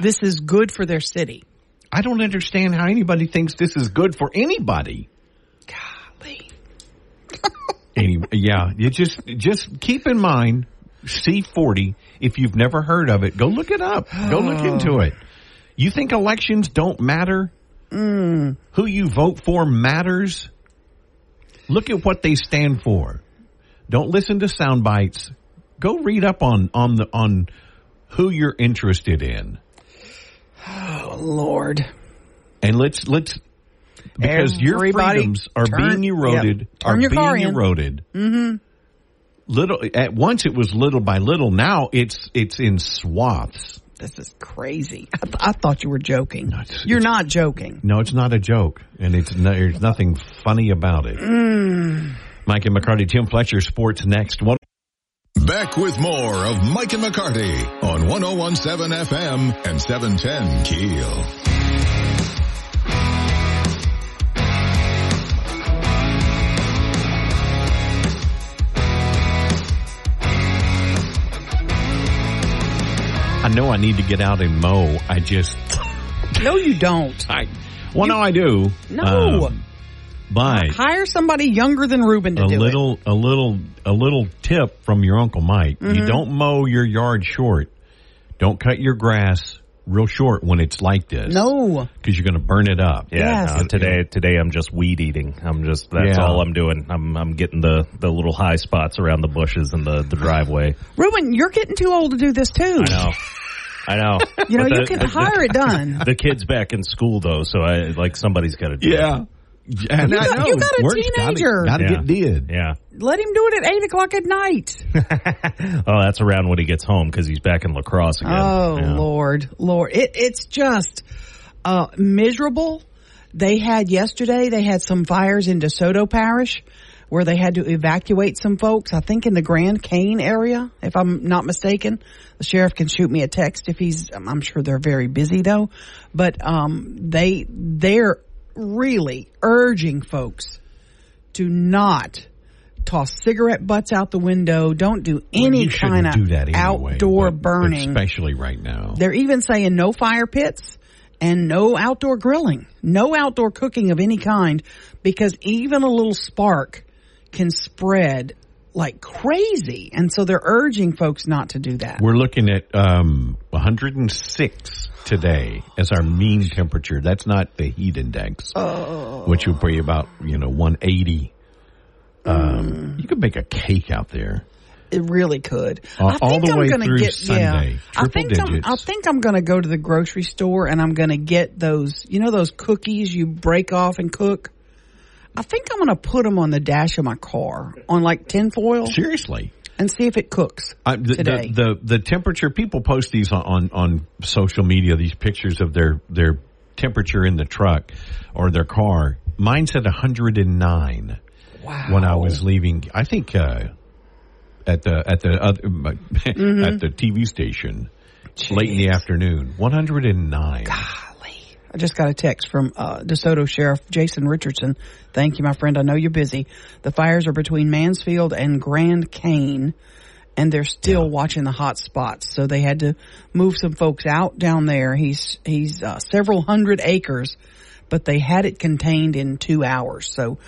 this is good for their city? I don't understand how anybody thinks this is good for anybody. Anyway, yeah, you just just keep in mind C40. If you've never heard of it, go look it up. Go look oh. into it. You think elections don't matter? Mm. Who you vote for matters. Look at what they stand for. Don't listen to sound bites. Go read up on on the on who you're interested in, Oh, Lord. and let's let's because your freedoms are turn- being eroded. yep. Are your being eroded. Mm-hmm. Little at once it was little by little. Now it's it's in swaths. This is crazy. I, th- I thought you were joking. it's- You're it's- not joking. No, it's not a joke, and it's no, there's nothing funny about it. Mm. Mike and McCarty, Tim Fletcher, sports next. One. Back with more of Mike and McCarty on 1017 FM and 710 Keel. I know I need to get out and mow. I just, No, you don't. I, well, no, I do. No. Um, but Hire somebody younger than Ruben to a do it. little, a little, a little tip from your uncle Mike: Mm-hmm. you don't mow your yard short. Don't cut your grass real short when it's like this. No. because you're going to burn it up. Yeah, Yes. no, today today I'm just weed eating. I'm just that's Yeah. all I'm doing. I'm I'm getting the the little high spots around the bushes and the the driveway. Ruben, you're getting too old to do this too. I know. I know. You know, But you can the- hire it done. The kid's back in school though, so I like somebody's got to do it. Yeah. And You I got- know. you got a Work's gotta- teenager. Gotta, Yeah. get did. Yeah. Let him do it at eight o'clock at night. Oh, that's around when he gets home because he's back in lacrosse again. Oh Yeah. Lord, Lord, it, it's just uh, miserable. They had yesterday. They had some fires in DeSoto Parish where they had to evacuate some folks. I think in the Grand Cane area, if I'm not mistaken. The sheriff can shoot me a text if he's. I'm sure they're very busy though, but um, they they're really urging folks to not toss cigarette butts out the window. Don't do any shouldn't kind of do outdoor but- burning. especially right now. They're even saying no fire pits and no outdoor grilling, no outdoor cooking of any kind, because even a little spark can spread like crazy, and so they're urging folks not to do that. We're looking at um, 106 today as our mean temperature. That's not the heat index, which would be about you know 180. Um, You could make a cake out there. It really could. All- I think the I'm way gonna through get, Sunday, Yeah, I think I'm, digits. I think I'm going to go to the grocery store and I'm going to get those. You know those cookies you break off and cook. I think I'm going to put them on the dash of my car on like tinfoil Seriously. and see if it cooks I, the, today. The, the the temperature people post these on, on on social media. These pictures of their their temperature in the truck or their car. Mine said 109 wow. when I was leaving. I think uh, at the at the other, Mm-hmm. at the TV station late in the afternoon. 109. I just got a text from uh, DeSoto Sheriff Jason Richardson. Thank you, my friend. I know you're busy. The fires are between Mansfield and Grand Cane, and they're still watching the hot spots. So they had to move some folks out down there. He's he's uh, several hundred acres, but they had it contained in two hours. So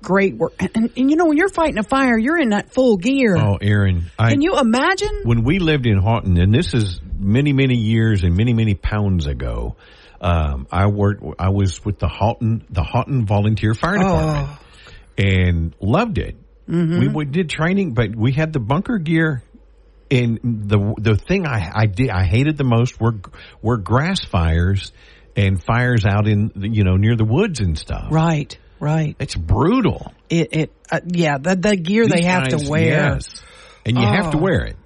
great work. And, and, and you know, when you're fighting a fire, you're in that full gear. Oh, Aaron, I, Can you imagine? when we lived in Haughton, and this is many, many years and many, many pounds ago, um, I worked, I was with the Haughton, the Haughton Volunteer Fire Department and loved it. We, we did training, but we had the bunker gear. And the, the thing I, I did, I hated the most were, were grass fires and fires out in, the, you know, near the woods and stuff. Right, right. It's brutal. It, it, uh, yeah, the, the gear they have guys, to wear. yes. And you have to Oh. wear it.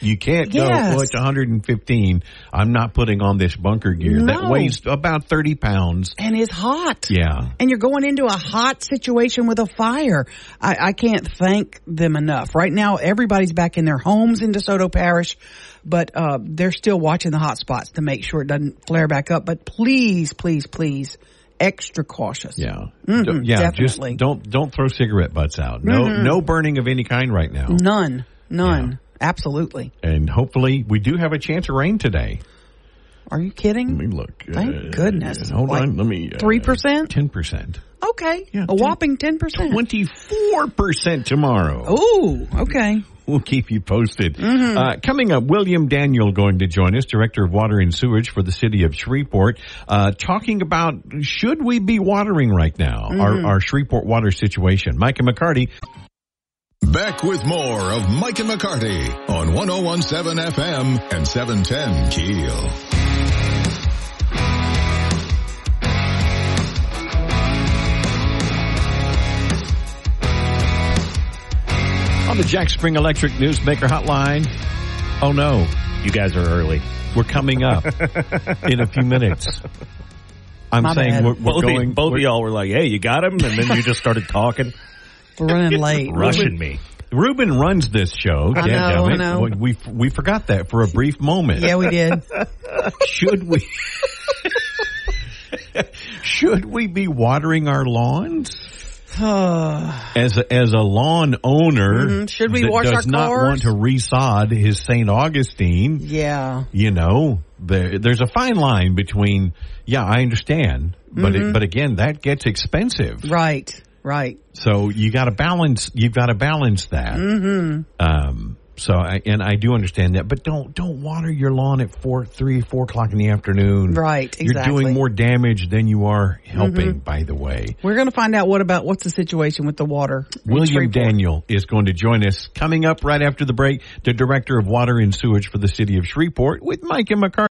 You can't go, Yes. well, it's 115. I'm not putting on this bunker gear. That weighs about 30 pounds. and is hot. Yeah. And you're going into a hot situation with a fire. I, I can't thank them enough. Right now, everybody's back in their homes in DeSoto Parish, but uh, they're still watching the hot spots to make sure it doesn't flare back up. But please, please, please, extra cautious. Yeah. Mhm, D- yeah. Just definitely. don't, don't throw cigarette butts out. No, Mhm. no burning of any kind right now. None, none, absolutely. And hopefully we do have a chance of rain today. Are you kidding? Let me look. Thank Uh, goodness. Hold Like on. Let me. uh, 3%? 10%. Okay, Yeah, a whopping ten percent. 24% tomorrow. Ooh, okay. We'll keep you posted. Mm-hmm. Uh, coming up, William Daniel going to join us, Director of Water and Sewage for the City of Shreveport, uh, talking about should we be watering right now, Mm-hmm. our, our Shreveport water situation. Micah McCarty. Back with more of Mike and McCarty on 1017 FM and 710 Keel. On the Jack Spring Electric Newsmaker Hotline. Oh no, You guys are early. we're coming up in a few minutes. I'm My saying bad. we're, we're Both, going. both of y'all were like, "Hey, you got him," and then you just started talking, We're running late. rushing me. Ruben runs this show. I know, I know. We we forgot that for a brief moment. Yeah, we did. Should we? Should we be watering our lawns? As a, as a lawn owner, Mhm. Should we wash does our not cars? want to resod his St. Augustine, yeah. you know, there, there's a fine line between, yeah, I understand, but Mm-hmm. it, but again, that gets expensive. Right. Right. So you got to balance. You've got to balance that. Mm-hmm. Um, so I, and I do understand that, but don't don't water your lawn at four, three, four o'clock in the afternoon. Right, You're doing more damage than you are helping. Mm-hmm. By the way, We're going to find out what about what's the situation with the water. William Daniel is going to join us coming up right after the break. The director of water and sewage for the city of Shreveport with Mike and McCarty.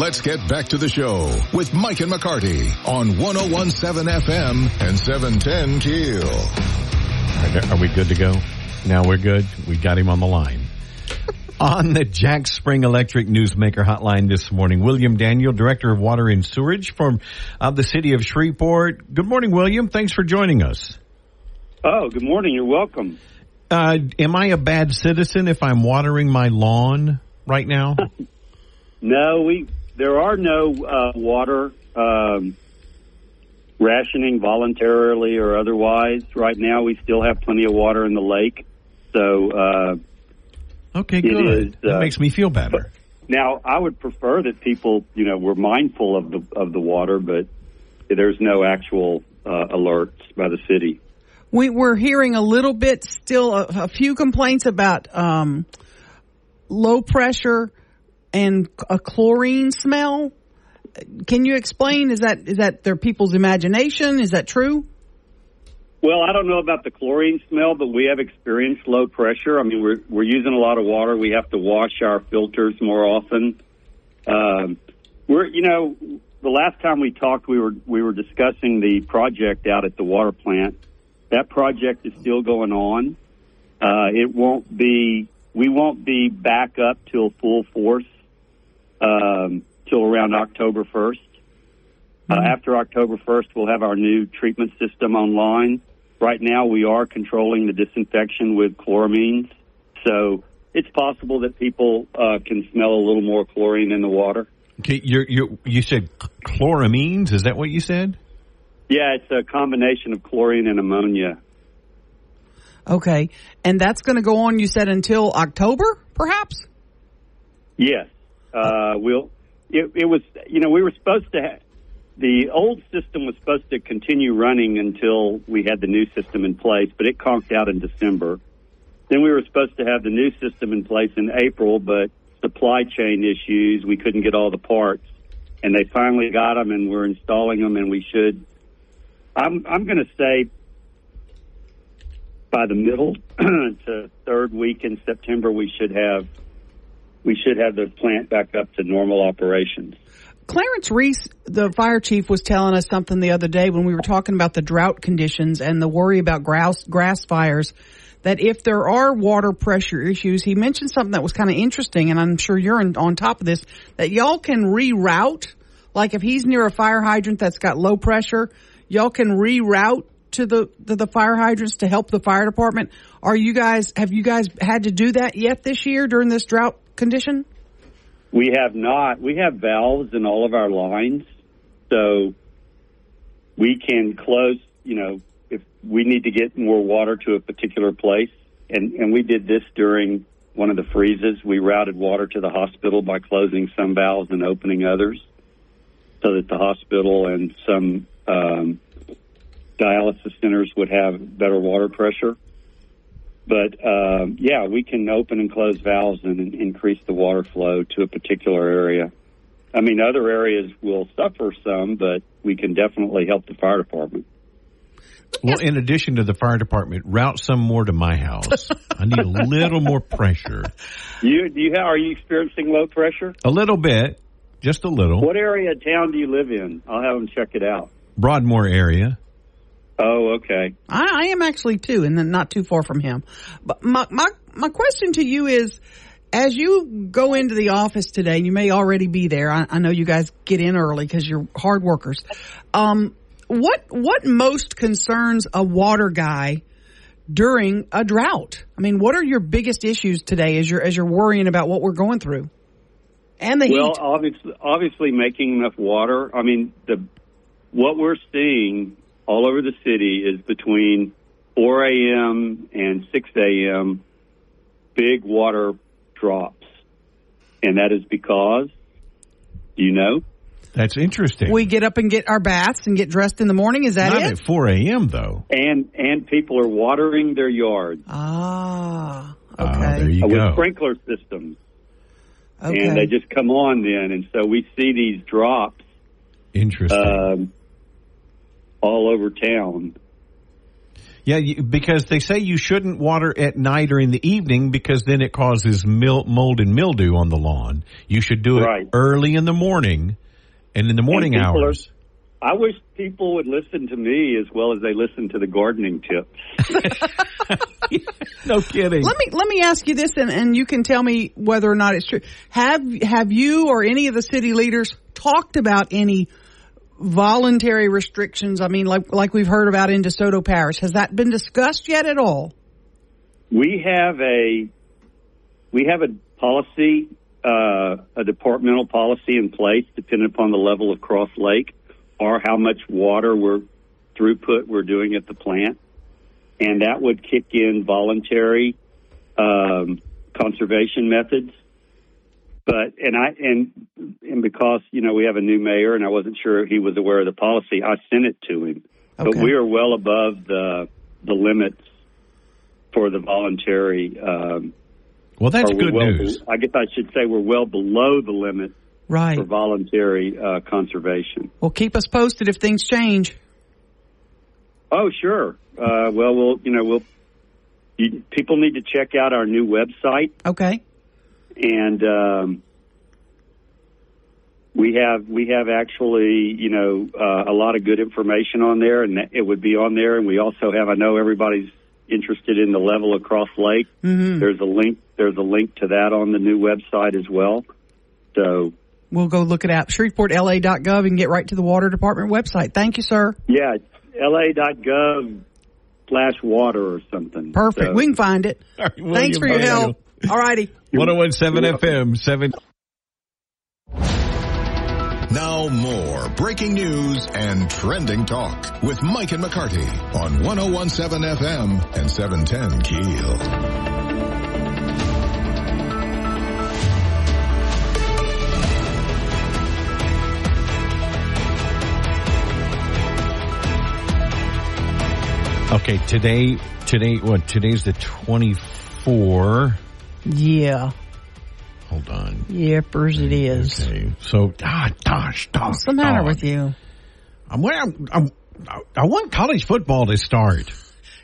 Let's get back to the show with Mike and McCarty on 1017 FM and 710 Keel. Are, are we good to go? Now we're good. We got him on the line. on the Jack Spring Electric Newsmaker hotline this morning, William Daniel, Director of Water and Sewerage from uh, the city of Shreveport. Good morning, William. Thanks for joining us. Oh, good morning. You're welcome. Uh, am I a bad citizen if I'm watering my lawn right now? No, we there are no uh, water um, rationing voluntarily or otherwise. Right now, we still have plenty of water in the lake. So uh, Okay, good. is, that uh, makes me feel better. now, I would prefer that people, you know, were mindful of the of the water, but there's no actual uh, alerts by the city. We we're hearing a little bit still a, a few complaints about um, low pressure and a chlorine smell. Can you explain? Is that is that their people's imagination? Is that true? Well, I don't know about the chlorine smell, but we have experienced low pressure. I mean, we're we're using a lot of water. We have to wash our filters more often. Um, we're, you know, the last time we talked, we were we were discussing the project out at the water plant. That project is still going on. Uh, it won't be. We won't be back up till full force um, till around October 1st. Uh, after October 1st, we'll have our new treatment system online. Right now, we are controlling the disinfection with chloramines. So it's possible that people uh, can smell a little more chlorine in the water. Okay, you're, you you said chloramines. Is that what you said? Yeah, it's a combination of chlorine and ammonia. Okay, and that's going to go on. You said until October, perhaps. Yes, uh, we'll. It, it was, you know, we were supposed to. Ha- the old system was supposed to continue running until we had the new system in place, but it conked out in December. Then we were supposed to have the new system in place in April, but supply chain issues, we couldn't get all the parts, and they finally got them, and we're installing them, and we should. I'm I'm going to say by the middle to third week in September, we should have we should have the plant back up to normal operations. Clarence Reese, the fire chief, was telling us something the other day when we were talking about the drought conditions and the worry about grass, fires. That if there are water pressure issues, he mentioned something that was kind of interesting, and I'm sure you're in, on top of this. That y'all can reroute, like if he's near a fire hydrant that's got low pressure, y'all can reroute to the to the fire hydrants to help the fire department. Are you guys have you guys had to do that yet this year during this drought condition? We have not. We have valves in all of our lines, so we can close. You know, if we need to get more water to a particular place, and and we did this during one of the freezes. We routed water to the hospital by closing some valves and opening others, so that the hospital and some um, dialysis centers would have better water pressure. But um, yeah, we can open and close valves and increase the water flow to a particular area. I mean, other areas will suffer some, but we can definitely help the fire department. Well, in addition to the fire department, route some more to my house. I need a little more pressure. You do you are you experiencing low pressure? A little bit, just a little. What area of town do you live in? I'll have them check it out. Broadmoor area. Oh, okay. I, I am actually too, and then not too far from him. But my my my question to you is, as you go into the office today, you may already be there. I, I know you guys get in early because you're hard workers. Um, what what most concerns a water guy during a drought? I mean, what are your biggest issues today as you're as you're worrying about what we're going through? And the well, heat. obviously, obviously making enough water. I mean, the what we're seeing all over the city is between 4 a.m. and 6 a.m. big water drops, and that is because, you know? That's interesting. We get up and get our baths and get dressed in the morning. Is that Not it? at 4 a.m. though. And and people are watering their yards Ah, Ah, okay. there you with go. sprinkler systems, okay. and they just come on then, and so we see these drops Interesting. um, all over town. yeah, you, because they say you shouldn't water at night or in the evening because then it causes mil- mold and mildew on the lawn. You should do it Right. early in the morning and in the morning And people hours. I wish people would listen to me as well as they listen to the gardening tips. no kidding. Let me let me ask you this, and, and you can tell me whether or not it's true. Have have you or any of the city leaders talked about any voluntary restrictions? I mean, like like we've heard about in DeSoto Parish. Has that been discussed yet at all? We have a we have a policy, uh, a departmental policy in place, depending upon the level of Cross Lake or how much water we're throughput we're doing at the plant, and that would kick in voluntary um, conservation methods. But and I and and because you know we have a new mayor and I wasn't sure he was aware of the policy, I sent it to him. Okay. But we are well above the the limits for the voluntary. Um, Well, that's good well news. I guess I should say we're well below the limit Right. for voluntary uh, conservation. Well, keep us posted if things change. Oh, sure. Uh, well, we'll you know we'll you, people need to check out our new website, Okay. And um, we have we have actually you know uh, a lot of good information on there, and it would be on there. And we also have I know everybody's interested in the level a Cross Lake. Mm-hmm. There's a link. There's a link to that on the new website as well. So We'll go look it up. ShreveportLA.gov and get right to the water department website. Thank you, sir. yeah, la.gov slash water or something. Perfect. So- we can find it. William, Thanks for your thank help. All righty. 1017 FM, 7. Now more breaking news and trending talk with Mike and McCarty on 1017 FM and 710 Keel. Okay, today, today, what, today's the 24. Yeah. Hold on. Yepers it is. Okay, so, ah, gosh, gosh. What's the matter with you? I'm, I'm, I'm, I want college football to start.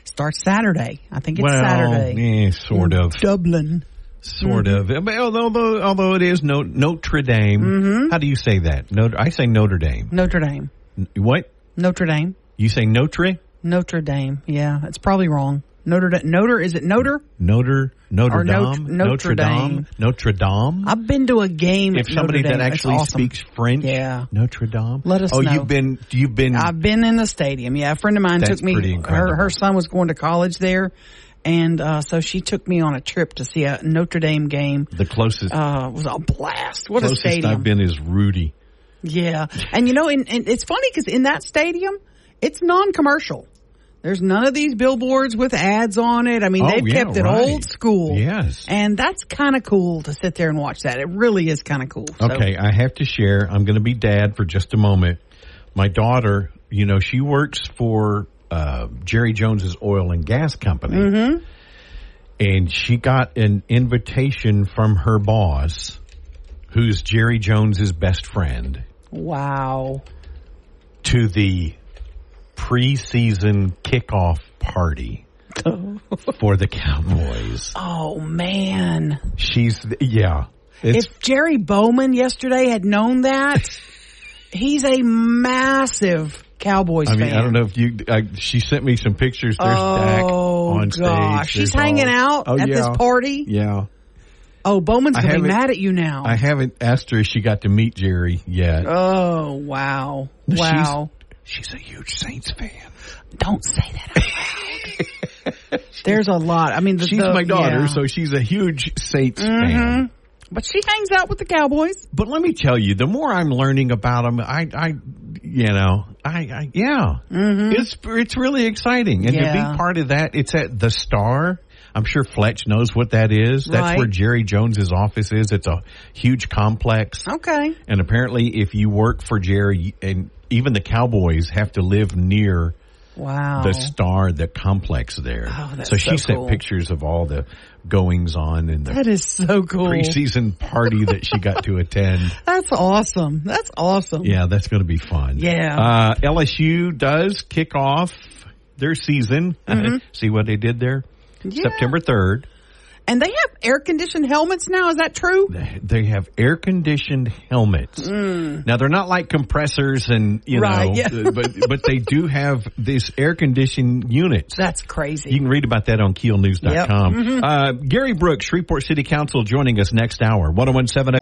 Starts Saturday. I think it's well, Saturday. eh, sort of. Dublin. Sort of. But Although, although it is no, Notre Dame. How do you say that? Notre, I say Notre Dame. Notre Dame. What? Notre Dame. You say Notre? Notre Dame. Yeah, it's probably wrong. Notre Dame. Notre, is it Notre? Notre, Notre Or Notre- Dame? Notre Dame? Dame. Notre Dame? I've been to a game if at somebody Notre Dame. that actually awesome. speaks French, Yeah. Notre Dame. Let us oh, know. you've been, you've been. I've been in the stadium. Yeah, a friend of mine took me. Her her son was going to college there, and uh, so she took me on a trip to see a Notre Dame game. the closest, Uh, it was a blast. What a stadium! I've been is Rudy. Yeah, and you know, and, and it's funny because in that stadium, it's non-commercial. There's none of these billboards with ads on it. I mean, Oh, they've yeah, kept it right. old school. Yes. And that's kind of cool to sit there and watch that. It really is kind of cool. So, Okay, I have to share. I'm going to be dad for just a moment. My daughter, you know, she works for uh, Jerry Jones's oil and gas company, Mm-hmm. and she got an invitation from her boss, who's Jerry Jones's best friend, Wow. to the preseason kickoff party for the Cowboys. Oh man. She's yeah. If Jerry Bowman yesterday had known that, he's a massive Cowboys I mean, fan. I don't know if you. I, she sent me some pictures. There's Dak Oh on stage. gosh, she's hanging all- out Oh, at yeah. this party. Yeah, Oh, Bowman's gonna be mad at you now. I haven't asked her if she got to meet Jerry yet. oh wow, wow! She's a huge Saints fan. Don't say that. Out loud. There's a lot. I mean, the, She's the- my daughter, yeah. so she's a huge Saints Mhm. fan. But she hangs out with the Cowboys. But let me tell you, the more I'm learning about them, I, I, you know, I, I yeah, it's it's really exciting, and to Mm-hmm. Be part of that, it's at the Star. I'm sure Fletch knows what that is. That's Right. where Jerry Jones's office is. It's a huge complex. Okay. And apparently, if you work for Jerry, and even the Cowboys have to live near Wow. the star, the complex there. Oh, that's so she so sent cool. pictures of all the goings on and the that is so cool. preseason party that she got to attend. That's awesome. That's awesome. Yeah, that's going to be fun. Yeah. Uh, LSU does kick off their season. See what they did there? Mm-hmm. Yeah. September 3rd. And they have air conditioned helmets now. Is that true? They have air conditioned helmets. Now they're not like compressors and you Mm. Right, know, yeah. but but they do have these air conditioned units. That's crazy. You can read about that on keelnews.com. Yep. Mhm. Uh, Gary Brooks, Shreveport City Council, joining us next hour. One zero one seven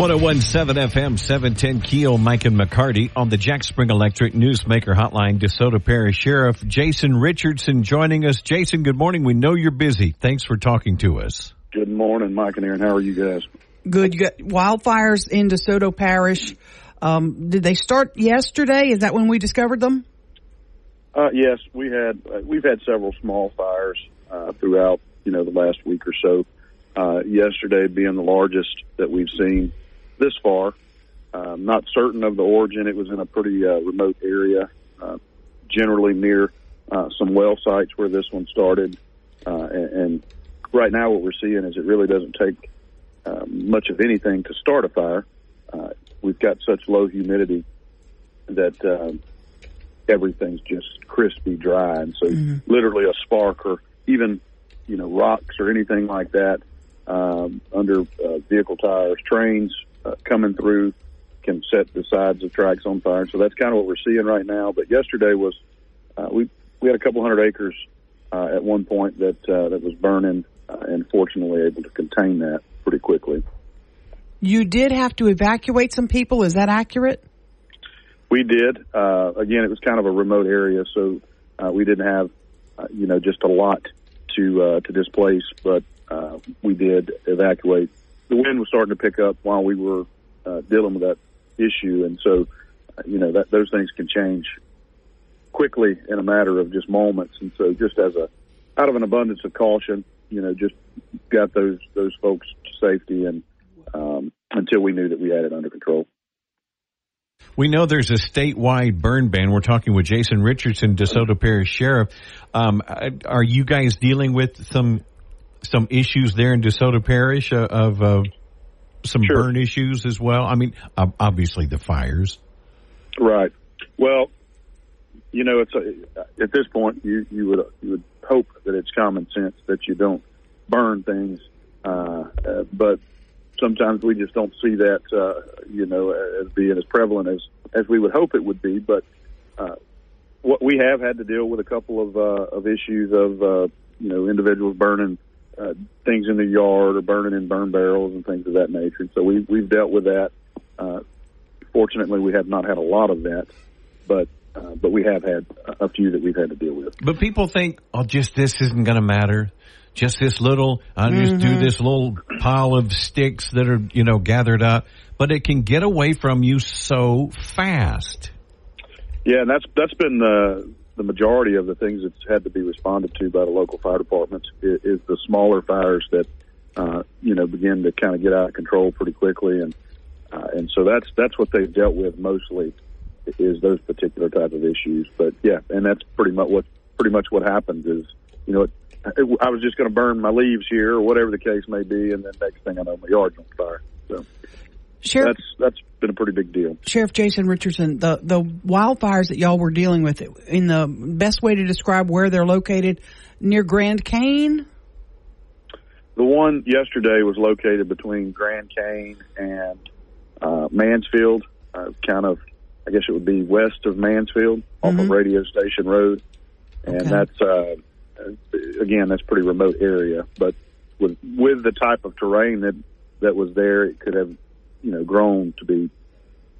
FM seven ten Keel Mike and McCarty on the Jack Spring Electric Newsmaker Hotline. DeSoto Parish Sheriff Jason Richardson joining us. Jason, good morning. We know you're busy. Thanks for talking to us. Good morning, Mike and Aaron. How are you guys? Good. You got wildfires in DeSoto Parish. Um, did they start yesterday? Is that when we discovered them? Uh, yes, we had uh, we've had several small fires uh, throughout you know the last week or so. Uh, yesterday being the largest that we've seen this far. Uh, not certain of the origin. It was in a pretty uh, remote area, uh, generally near uh, some well sites where this one started. Uh, and, and right now, what we're seeing is it really doesn't take uh, much of anything to start a fire. Uh, we've got such low humidity that um, everything's just crispy dry, and so literally a spark or even you know rocks or anything like that um, under uh, vehicle tires, trains uh, coming through can set the sides of tracks on fire. So that's kind of what we're seeing right now. But yesterday was uh, we we had a couple hundred acres uh, at one point that uh, that was burning, uh, and fortunately able to contain that pretty quickly. You did have to evacuate some people. Is that accurate? We did. Uh, again, it was kind of a remote area, so uh, we didn't have, uh, you know, just a lot to uh, to displace, but uh, we did evacuate. The wind was starting to pick up while we were uh, dealing with that issue, and so, uh, you know, that those things can change quickly in a matter of just moments. And so, just as a out of an abundance of caution, you know, just got those those folks to safety, and um, until we knew that we had it under control. We know there's a statewide burn ban. We're talking with Jason Richardson, DeSoto Parish Sheriff. Um, are you guys dealing with some some issues there in DeSoto Parish uh, of uh, some Sure. burn issues as well? I mean, obviously the fires. Right. Well, you know, it's a, at this point you you would you would hope that it's common sense that you don't burn things, uh, uh, but sometimes we just don't see that uh, you know as being as prevalent as as we would hope it would be. But uh, what we have had to deal with a couple of uh, of issues of uh, you know individuals burning uh, things in the yard or burning in burn barrels and things of that nature. So we we've dealt with that. Uh, fortunately, we have not had a lot of that, but uh, but we have had a a few that we've had to deal with. But people think, oh, just this isn't going to matter. Just this little, I'll just do Mhm. this little pile of sticks that are, you know, gathered up. But it can get away from you so fast. Yeah, and that's that's been the the majority of the things that's had to be responded to by the local fire departments is, is the smaller fires that uh, you know begin to kind of get out of control pretty quickly, and uh, and so that's that's what they've dealt with mostly is those particular type of issues. But yeah, and that's pretty much what pretty much what happens is you know. It, I was just going to burn my leaves here, or whatever the case may be, and then next thing I know, my yard's on fire. So Sheriff, that's that's been a pretty big deal. Sheriff Jason Richardson, the the wildfires that y'all were dealing with, in the best way to describe where they're located, near Grand Cane. The one yesterday was located between Grand Cane and uh, Mansfield, uh, kind of, I guess it would be west of Mansfield, off of Radio Station Road, and Okay. that's uh, uh, again that's a pretty remote area, but with with the type of terrain that that was there, it could have you know grown to be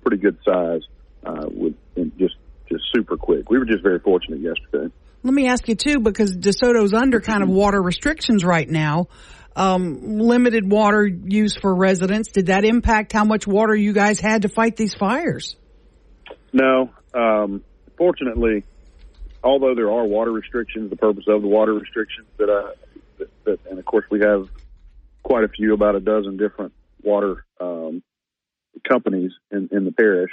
pretty good size uh, with and just just super quick. We were just very fortunate yesterday. Let me ask you too, because DeSoto's under kind of water restrictions right now. Um, limited water use for residents. Did that impact how much water you guys had to fight these fires? No. Um, fortunately, although there are water restrictions, the purpose of the water restrictions that, uh, that, that and of course we have quite a few, about a dozen different water um, companies in, in the parish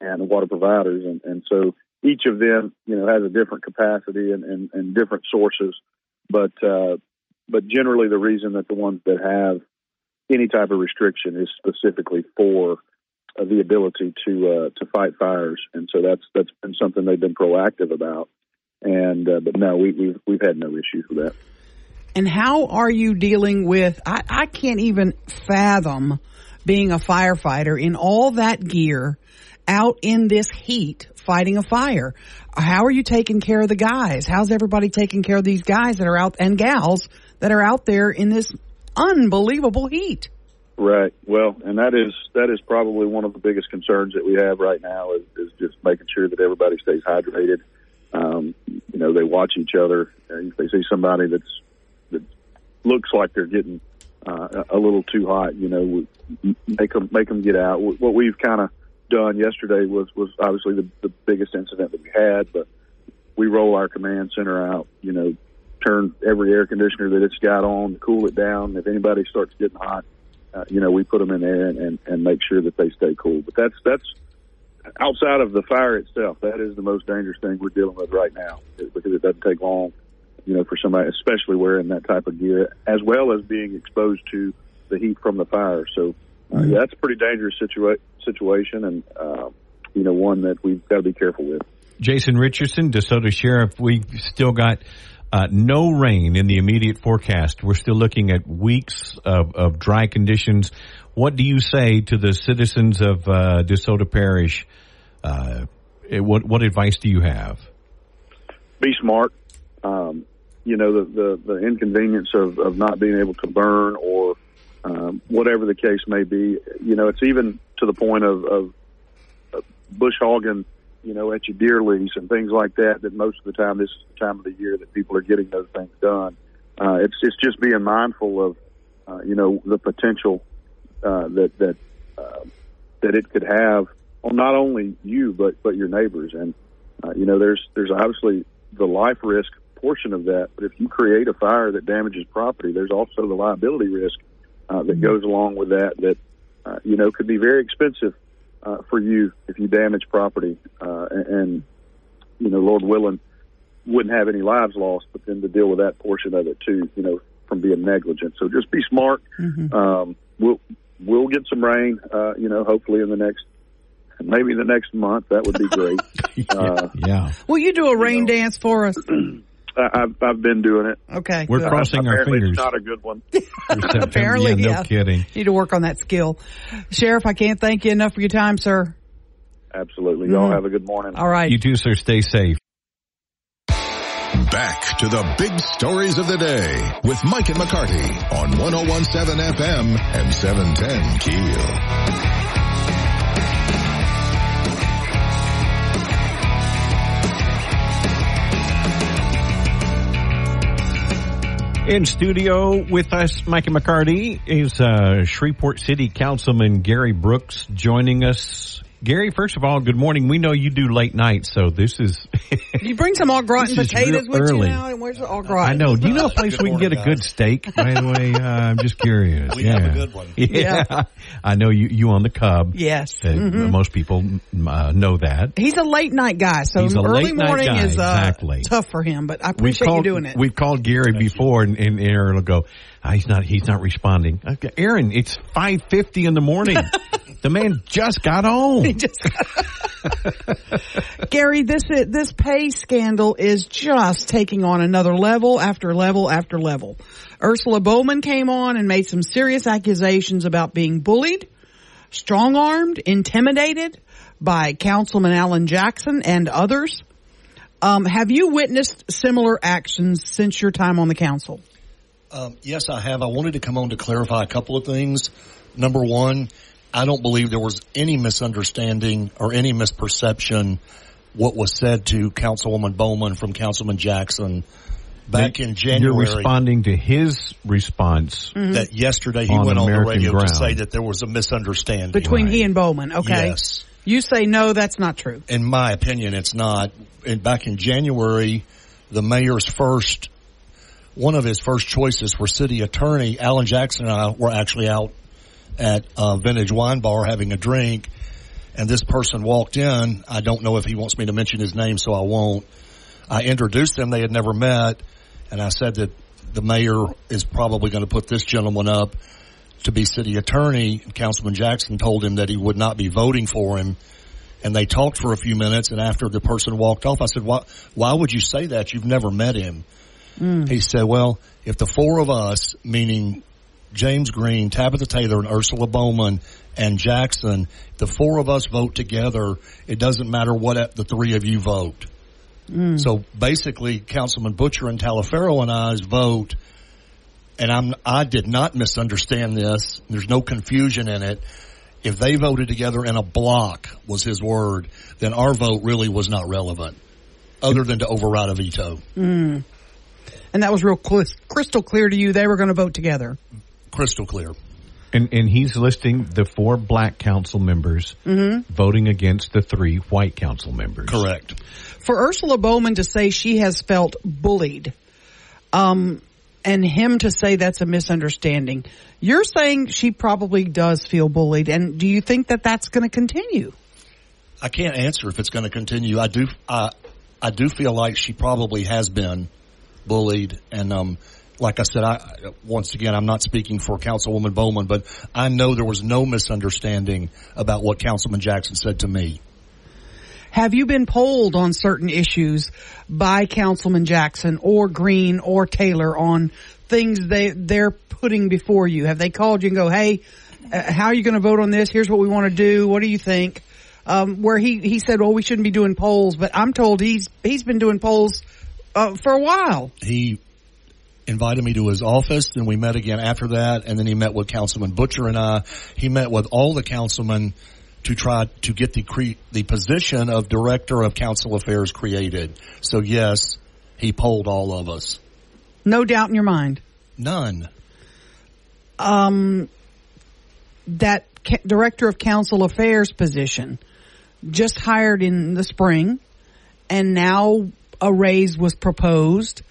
and the water providers, and, and so each of them, you know, has a different capacity and, and, and different sources, but uh, but generally the reason that the ones that have any type of restriction is specifically for uh, the ability to uh, to fight fires, and so that's that's been something they've been proactive about. And uh, but no, we, we've we've had no issues with that. And how are you dealing with? I, I can't even fathom being a firefighter in all that gear out in this heat fighting a fire. How are you taking care of the guys? How's everybody taking care of these guys that are out and gals that are out there in this unbelievable heat? Right. Well, and that is that is probably one of the biggest concerns that we have right now is, is just making sure that everybody stays hydrated. Um, you know, they watch each other. And if they see somebody that's that looks like they're getting uh, a little too hot, you know, make them make them get out. What we've kind of done yesterday was was obviously the, the biggest incident that we had, but we roll our command center out. You know, turn every air conditioner that it's got on, cool it down. If anybody starts getting hot, uh, you know, we put them in there and, and and make sure that they stay cool. But that's that's outside of the fire itself. That is the most dangerous thing we're dealing with right now because it doesn't take long, you know, for somebody, especially wearing that type of gear, as well as being exposed to the heat from the fire. So, uh, yeah, that's a pretty dangerous situa- situation, and uh, you know, one that we've got to be careful with. Jason Richardson, DeSoto Sheriff, we still got uh, no rain in the immediate forecast. We're still looking at weeks of, of dry conditions. What do you say to the citizens of uh, DeSoto Parish? Uh, what what advice do you have? Be smart. Um, you know the, the the inconvenience of of not being able to burn or um, whatever the case may be. You know, it's even to the point of, of, bush hogging you know, at your deer lease and things like that. That most of the time, this is the time of the year that people are getting those things done. Uh, it's it's just being mindful of, uh, you know, the potential uh, that that uh, that it could have on not only you but but your neighbors. And uh, you know, there's there's obviously the life risk portion of that. But if you create a fire that damages property, there's also the liability risk uh, that goes along with that. That uh, you know could be very expensive uh, for you if you damage property, uh, and, and you know, Lord willing, wouldn't have any lives lost, but then to deal with that portion of it too, you know, from being negligent. So just be smart. Mm-hmm. Um, we'll we'll get some rain, uh, you know, hopefully in the next maybe the next month. That would be great. uh, yeah. Will you do a rain dance for us? I, I've I've been doing it. Okay. We're good. crossing our Apparently fingers. It's not a good one. Apparently, yeah, no yeah. kidding. Need to work on that skill. Sheriff, I can't thank you enough for your time, sir. Absolutely. Y'all Mhm. have a good morning. All right. You too, sir. Stay safe. Back to the big stories of the day with Mike and McCarty on 1017 FM and 710 Keel. In studio with us, Mike and McCarty, is uh, Shreveport City Councilman Gary Brooks joining us. Gary, first of all, good morning. We know you do late nights, so this is. You bring some au gratin potatoes real with you early. now? And where's the au gratin? I know. Do you know a place we can get a good steak? By the way, uh, I'm just curious. We yeah. have a good one. Yeah. Yeah. I know you. You on the Cub. Yes. Uh, Mhm. Most people uh, know that. He's a late night guy, so He's a early late night morning guy, is uh, exactly. tough for him. But I We've appreciate called, you doing it. We've called Gary before, and, and Aaron will go. "Ah, he's not. He's not responding. Okay, Aaron, it's five fifty in the morning. The man just got home. Gary, this this pay scandal is just taking on another level after level after level. Ursula Bowman came on and made some serious accusations about being bullied, strong armed, intimidated by Councilman Alan Jackson and others. Um, have you witnessed similar actions since your time on the council? Um, yes, I have. I wanted to come on to clarify a couple of things. Number one, I don't believe there was any misunderstanding or any misperception what was said to Councilwoman Bowman from Councilman Jackson back in January. You're responding to his response. Mm-hmm. That yesterday he On went on the radio ground. to say that there was a misunderstanding. Between he and Bowman, okay? Yes. You say no, that's not true. in my opinion, it's not. And back in January, the mayor's first, one of his first choices for city attorney, Alan Jackson and I were actually out at a vintage wine bar having a drink. And this person walked in. I don't know if he wants me to mention his name, so I won't. I introduced them. They had never met. And I said that the mayor is probably going to put this gentleman up to be city attorney. Councilman Jackson told him that he would not be voting for him and they talked for a few minutes and after the person walked off i said why why would you say that you've never met him hmm. he said well if the four of us meaning james green tabatha taylor and ursula bowman and jackson the four of us vote together it doesn't matter what the three of you vote so basically councilman Boucher and Taliaferro and i's vote and i'm i did not misunderstand this there's no confusion in it if they voted together in a block was his word, then our vote really was not relevant, other than to override a veto. Mm. And that was real crystal clear to you. They were going to vote together. Crystal clear. And, and he's listing the four black council members Mhm. voting against the three white council members. Correct. For Ursula Bowman to say she has felt bullied, um, and him to say that's a misunderstanding, you're saying she probably does feel bullied, and do you think that that's going to continue? I can't answer if it's going to continue. I do. I I do feel like she probably has been bullied, and um, like I said, I once again I'm not speaking for Councilwoman Bowman, but I know there was no misunderstanding about what Councilman Jackson said to me. Have you been polled on certain issues by Councilman Jackson or Green or Taylor on things they they're putting before you? Have they called you and go, "Hey, uh, how are you going to vote on this? Here's what we want to do. What do you think?" Um, where he he said, "Well, we shouldn't be doing polls," but I'm told he's he's been doing polls uh, for a while. He invited me to his office, then we met again after that, and then he met with Councilman Boucher and I. He met with all the councilmen to try to get the cre- the position of director of council affairs created. So yes, he polled all of us. No doubt in your mind. None. um, that ca- director of council affairs position just hired in the spring and now a raise was proposed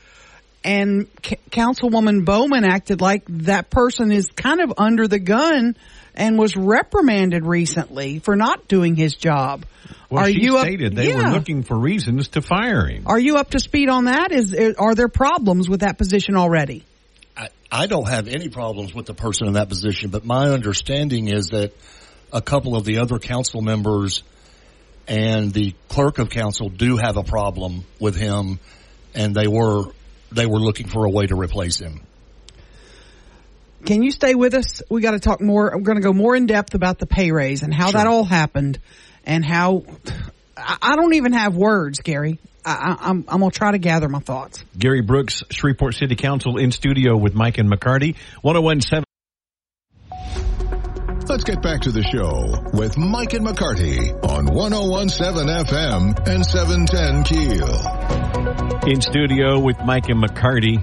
and C- councilwoman bowman acted like that person is kind of under the gun and was reprimanded recently for not doing his job. Well, are she you up- stated they were looking for reasons to fire him. are you up to speed on that? Is are there problems with that position already? I, I don't have any problems with the person in that position, but my understanding is that a couple of the other council members and the clerk of council do have a problem with him, and they were they were looking for a way to replace him. Can you stay with us? We got to talk more. I'm going to go more in depth about the pay raise and how that all happened, and how I, I don't even have words, Gary. I, I, I'm I'm gonna try to gather my thoughts. Gary Brooks, Shreveport City Council in studio with Mike and McCarty. 1017. Let's get back to the show with Mike and McCarty on 1017 FM and 710 Keel. In studio with Mike and McCarty,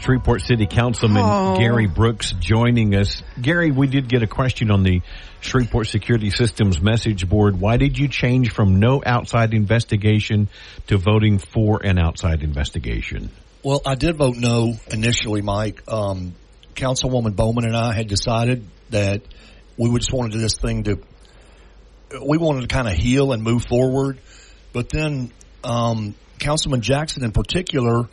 Shreveport City Councilman Oh. Gary Brooks joining us. Gary, we did get a question on the Shreveport Security Systems message board. Why did you change from no outside investigation to voting for an outside investigation? Well, I did vote no initially, Mike. Um, Councilwoman Bowman and I had decided that we just wanted this thing to, we wanted to kind of heal and move forward. But then, um, Councilman Jackson in particular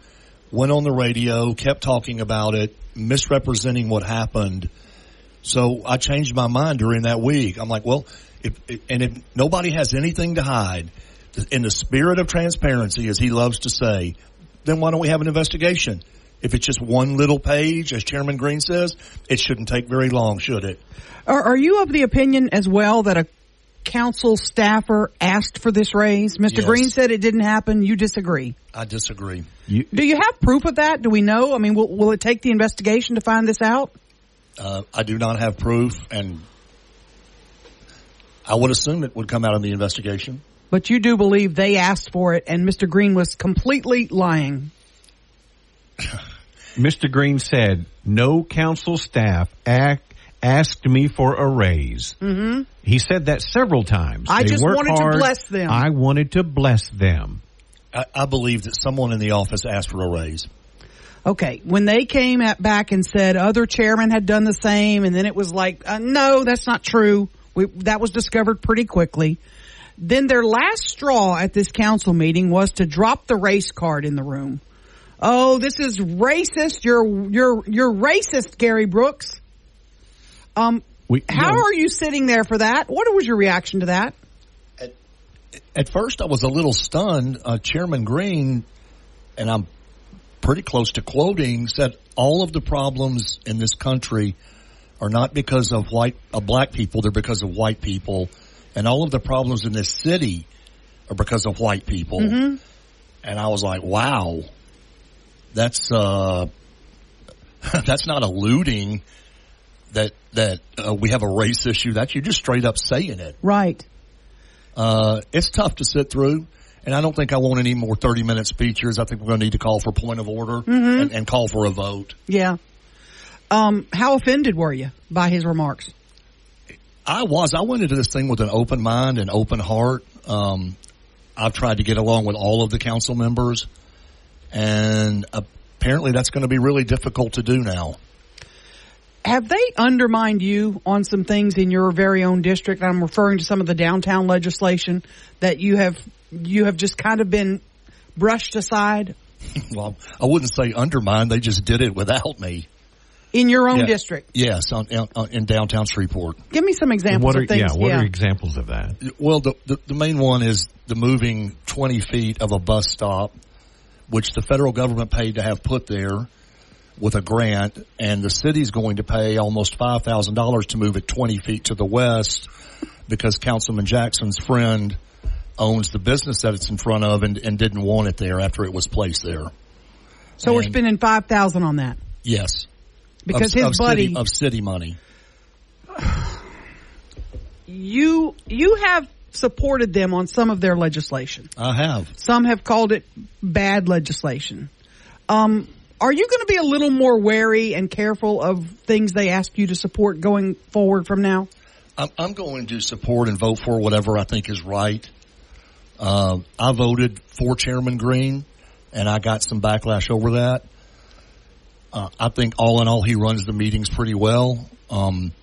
went on the radio, kept talking about it, misrepresenting what happened. So I changed my mind during that week. I'm like, well, if, and if nobody has anything to hide, in the spirit of transparency, as he loves to say, then why don't we have an investigation? If it's just one little page, as Chairman Green says, it shouldn't take very long, should it? Are, are you of the opinion as well that a council staffer asked for this raise? Mr. Yes. Green said it didn't happen. You disagree? I disagree. Do you have proof of that? Do we know? I mean, will, will it take the investigation to find this out? Uh, I do not have proof, and I would assume it would come out in the investigation. But you do believe they asked for it, and Mr. Green was completely lying. Mr. Green said, no council staff act, asked me for a raise. Mm-hmm. He said that several times. I They just work wanted to bless them. I wanted to bless them. I, I believe that someone in the office asked for a raise. Okay, when they came at back and said other chairmen had done the same, and then it was like, uh, no, that's not true. We, that was discovered pretty quickly. Then their last straw at this council meeting was to drop the race card in the room. Oh, this is racist. You're you're you're racist, Gary Brooks. Um, We, how are you sitting there for that? What was your reaction to that? At first, I was a little stunned. Uh, Chairman Green, and I'm pretty close to quoting, said all of the problems in this country are not because of white, uh, black people; they're because of white people, and all of the problems in this city are because of white people. Mhm. And I was like, wow, that's uh, that's not alluding that that uh, we have a race issue. That's you're just straight up saying it. Right. Uh, it's tough to sit through, and I don't think I want any more 30 minute speeches. I think we're going to need to call for point of order Mhm. and, and call for a vote. Yeah. Um, how offended were you by his remarks? I was. I went into this thing with an open mind and open heart. Um, I've tried to get along with all of the council members, and apparently that's going to be really difficult to do now. Have they undermined you on some things in your very own district? I'm referring to some of the downtown legislation that you have you have just kind of been brushed aside well, I wouldn't say undermined. They just did it without me. in your own Yeah. district. Yes, on, on, in downtown Shreveport. Give me some examples What are, of things. yeah, what are examples of that? Well, the, the the main one is the moving 20 feet of a bus stop, which the federal government paid to have put there with a grant, and the city's going to pay almost five thousand dollars to move it 20 feet to the west because Councilman Jackson's friend owns the business that it's in front of and, and didn't want it there after it was placed there. So we're spending five thousand on that Yes, because of, his of buddy. city, of city money. you you have supported them on some of their legislation. I have. Some have called it bad legislation. Um, are you going to be a little more wary and careful of things they ask you to support going forward from now? I'm, I'm going to support and vote for whatever I think is right. Uh, I voted for Chairman Green, and I got some backlash over that. Uh, I think all in all, he runs the meetings pretty well. Um,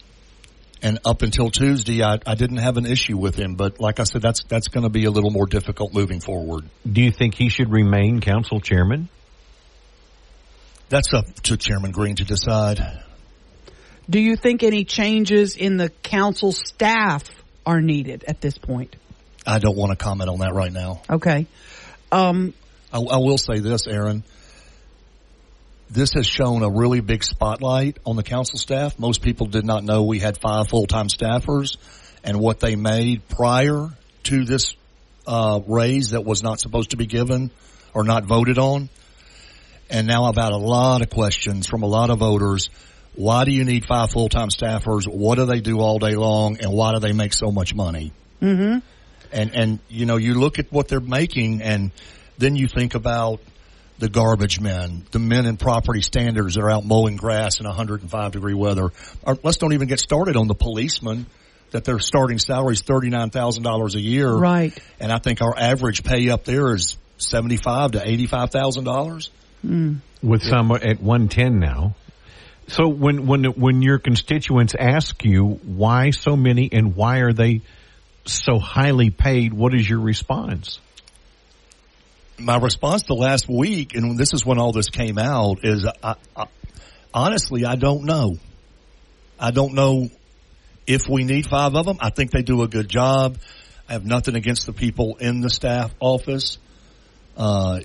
and up until Tuesday, I, I didn't have an issue with him. But like I said, that's that's going to be a little more difficult moving forward. Do you think he should remain council chairman? That's up to Chairman Green to decide. Do you think any changes in the council staff are needed at this point? I don't want to comment on that right now. Okay. Um, I, I will say this, Aaron. This has shown a really big spotlight on the council staff. Most people did not know we had five full-time staffers and what they made prior to this uh, raise that was not supposed to be given or not voted on. And now I've had a lot of questions from a lot of voters. Why do you need five full-time staffers? What do they do all day long? And why do they make so much money? mm-hmm. and and you know you look at what they're making and then you think about the garbage men the men in property standards that are out mowing grass in 105 degree weather or let's don't even get started on the policemen that their starting salary is $39,000 a year Right. and I think our average pay up there is 75 to $85,000 Mm. with some at 110 now. So when when when your constituents ask you why so many and why are they so highly paid, what is your response? My response to last week, and this is when all this came out, is I, I, honestly, I don't know. I don't know if we need five of them. I think they do a good job. I have nothing against the people in the staff office. Uh,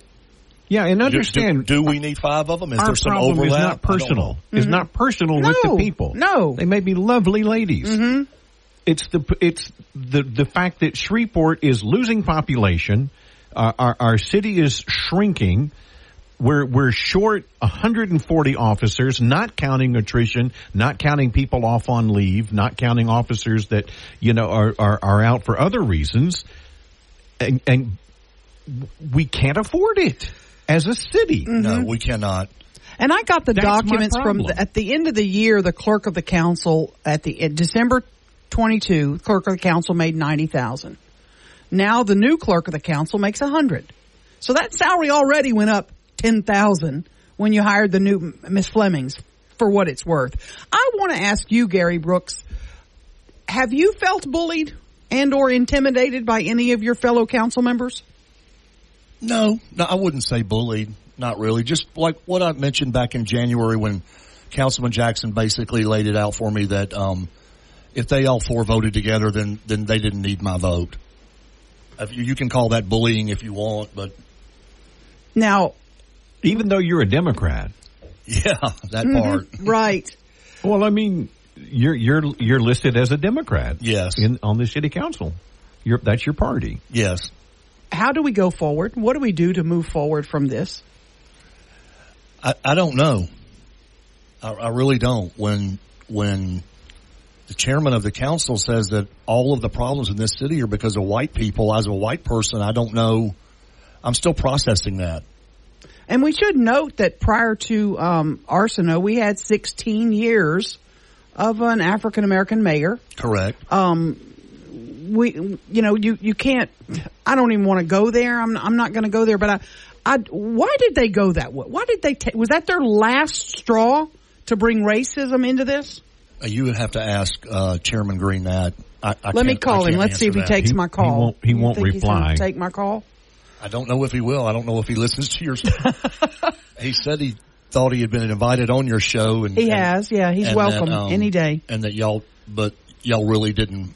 yeah, and do- understand. Do, do we need five of them? Is Our there some problem overlap? is not don't know. personal. It's not personal with the people. no. they may be lovely ladies. Mm-hmm. It's the it's the the fact that Shreveport is losing population. Uh, our our city is shrinking. We're we're short 140 officers, not counting attrition, not counting people off on leave, not counting officers that you know are are, are out for other reasons, and, and we can't afford it as a city. No, we cannot. And I got the That's documents from the, at the end of the year. The clerk of the council at the at December twenty two, clerk of the council made ninety thousand. Now the new clerk of the council makes a hundred. So that salary already went up ten thousand when you hired the new Miss Flemings. For what it's worth, I want to ask you, Gary Brooks, have you felt bullied and or intimidated by any of your fellow council members? No, no, I wouldn't say bullied. Not really. Just like what I mentioned back in January when Councilman Jackson basically laid it out for me that um, if they all four voted together, then then they didn't need my vote. If you, you can call that bullying if you want, but Now, Even though you're a Democrat, yeah, that Mhm, part. right? well, I mean, you're you're you're listed as a Democrat. Yes. in on the city council. You're, that's your party. Yes. How do we go forward? What do we do to move forward from this? I, I don't know. I, I really don't. When when the chairman of the council says that all of the problems in this city are because of white people, as a white person, I don't know. I'm still processing that. And we should note that prior to um, Arceneaux, we had 16 years of an African American mayor. Correct. Um, we, you know, you you can't. I don't even want to go there. I'm I'm not going to go there. But I, I, why did they go that way? Why did they? Was that their last straw to bring racism into this? Uh, you would have to ask uh, Chairman Green that. I, I Let me can't- I call him. Let's see if he that. takes my call. won't- he You won't think he's reply. Take my call. I don't know if he will. I don't know if he listens to your. he said he thought he had been invited on your show, and He and- has. Yeah, he's welcome that, um, any day. and that y'all, but y'all really didn't.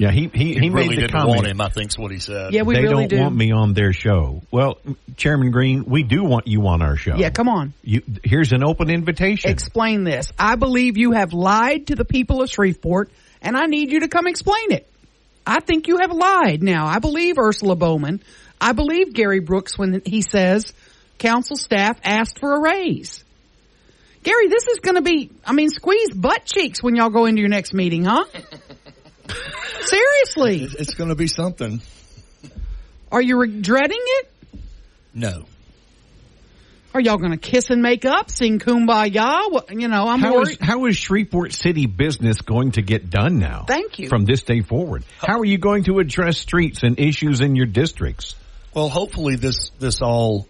Yeah, he he, he really made the didn't comment. want him. I think's what he said. Yeah, we they really don't do. want me on their show. Well, Chairman Green, we do want you on our show. Yeah, come on. You, here's an open invitation. Explain this. I believe you have lied to the people of Shreveport, and I need you to come explain it. I think you have lied. Now, I believe Ursula Bowman. I believe Gary Brooks when he says council staff asked for a raise. Gary, this is going to be, I mean, squeeze butt cheeks when y'all go into your next meeting, huh? Seriously. It's going to be something. Are you regretting it? No. Are y'all going to kiss and make up, sing kumbaya? What, you know, I'm How worried. is, how is Shreveport City business going to get done now? Thank you. From this day forward. How are you going to address streets and issues in your districts? Well, hopefully this this all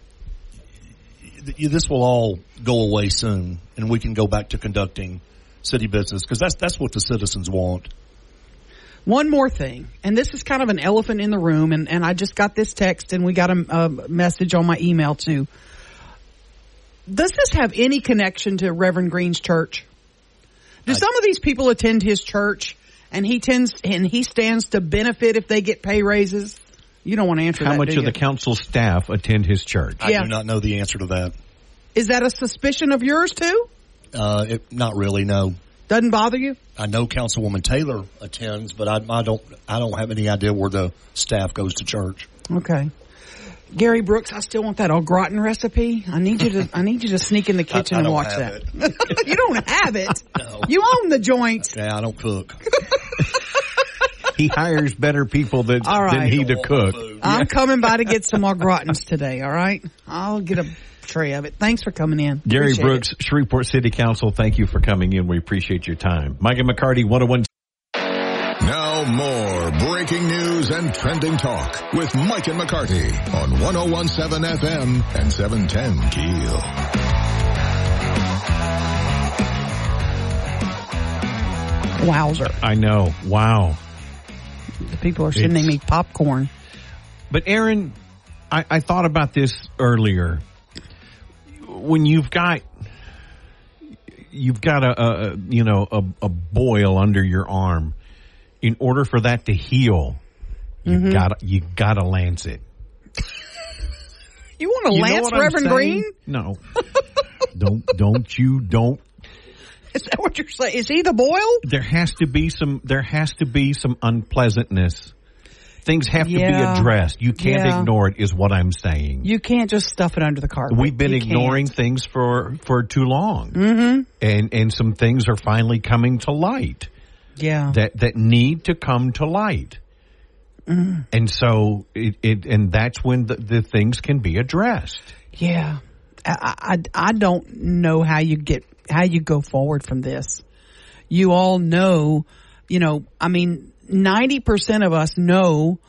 this will all go away soon, and we can go back to conducting city business because that's that's what the citizens want. One more thing, and this is kind of an elephant in the room, and, and I just got this text and we got a, a message on my email too. Does this have any connection to Reverend Green's church? Do some of these people attend his church and he tends and he stands to benefit if they get pay raises? You don't want to answer that. How that. much do of you? the council staff attend his church? I Yeah. do not know the answer to that. Is that a suspicion of yours too? Uh, it, not really. No. Doesn't bother you? I know Councilwoman Taylor attends, but I, I don't. I don't have any idea where the staff goes to church. Okay. Gary Brooks, I still want that au gratin recipe. I need you to, I need you to sneak in the kitchen I and watch that. you don't have it. You own the joint. Yeah, I don't cook. He hires better people than, All right. than he to cook. I'm coming by to get some au gratins today. All right. I'll get a tray of it. Thanks for coming in. Gary Appreciate Brooks, Shreveport City Council, thank you for coming in. We appreciate your time. Mike and McCarty, 101. Now more breaking news and trending talk with Mike and McCarty on 1017 FM and 710 Keel. it. Wowzer. I know. Wow. The people are sending It's- me popcorn. But Aaron, I, I thought about this earlier. When you've got you've got a, a you know a, a boil under your arm, in order for that to heal, you Mhm. got you got to lance it. You want to lance Reverend? Green? No, don't don't you don't. Is that what you're saying? Is he the boil? There has to be some. There has to be some unpleasantness. Things have to Yeah. be addressed. You can't Yeah. ignore it. Is what I'm saying. You can't just stuff it under the carpet. We've been You ignoring can't. things for for too long, Mm-hmm. and and some things are finally coming to light Yeah. that that need to come to light. Mm. And so it, it and that's when the, the things can be addressed. Yeah. I, I, I don't know how you get, how you go forward from this. You all know, you know, I mean, 90% of us know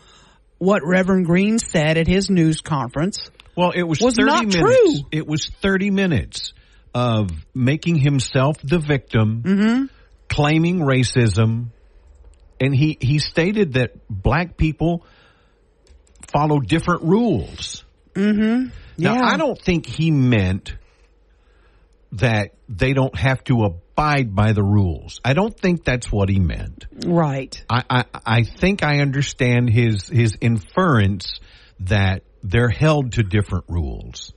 what Reverend Green said at his news conference. Well, it was, Was 30 not minutes. true. It was 30 minutes of making himself the victim, Mm-hmm. claiming racism, and he, he stated that black people follow different rules. Mm-hmm. Now, I don't think he meant that they don't have to abide by the rules. I don't think that's what he meant. Right. I, I, I think I understand his his inference that they're held to different rules.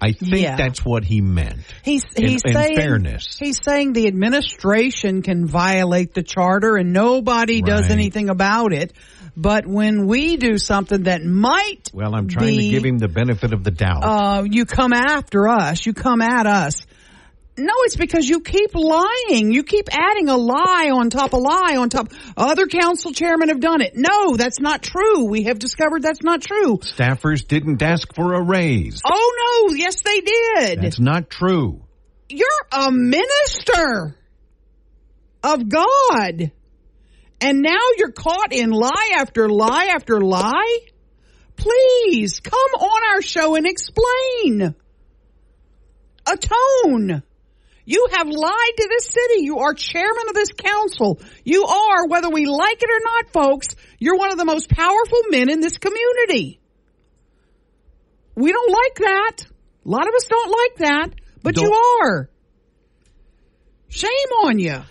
I think Yeah. that's what he meant. He's he's in saying fairness. he's saying the administration can violate the charter and nobody does anything about it. But when we do something that might Well, I'm trying be, to give him the benefit of the doubt. uh, you come after us, you come at us. No, it's because you keep lying. You keep adding a lie on top of lie on top. Other council chairmen have done it. No, that's not true. We have discovered that's not true. Staffers didn't ask for a raise. Oh No, yes, they did. That's not true. You're a minister of God. And now you're caught in lie after lie after lie? Please come on our show and explain. Atone. You have lied to this city. You are chairman of this council. You are, whether we like it or not, folks, you're one of the most powerful men in this community. We don't like that. A lot of us don't like that, but you are. Shame on you.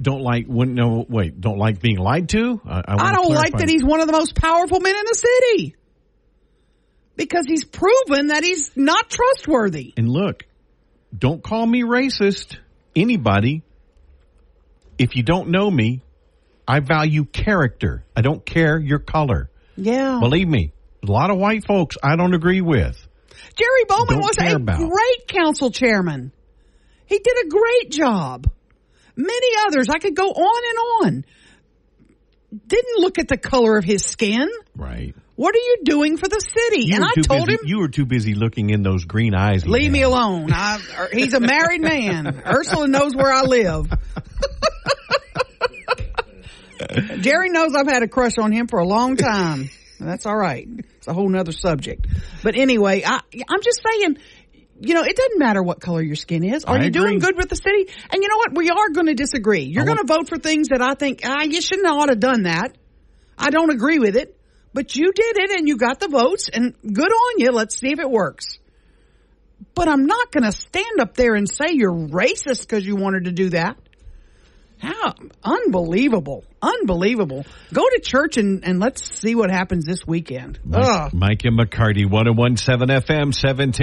Don't like wouldn't know, wait. Don't like being lied to. I, I, I don't like that he's one of the most powerful men in the city because he's proven that he's not trustworthy. And look, don't call me racist. Anybody, if you don't know me, I value character. I don't care your color. Yeah. Believe me, a lot of white folks I don't agree with. Jerry Bowman Don't was a about. great council chairman. He did a great job. Many others, I could go on and on. Didn't look at the color of his skin. Right. What are you doing for the city? You and I told busy, him, you were too busy looking in those green eyes. leave had. me alone. I, er, he's a married man. Ursula knows where I live. Jerry knows I've had a crush on him for a long time. That's all right. It's a whole nother subject. But anyway, I, I'm just saying, you know, it doesn't matter what color your skin is. Are I you agree. doing good with the city? And you know what? We are going to disagree. You're going to vote for things that I think, ah, you shouldn't have ought to done that. I don't agree with it, but you did it and you got the votes and good on you. Let's see if it works. But I'm not going to stand up there and say you're racist because you wanted to do that. How unbelievable. Unbelievable. Go to church and, and let's see what happens this weekend. Ugh. Mike and McCarty, 1017 FM, 710.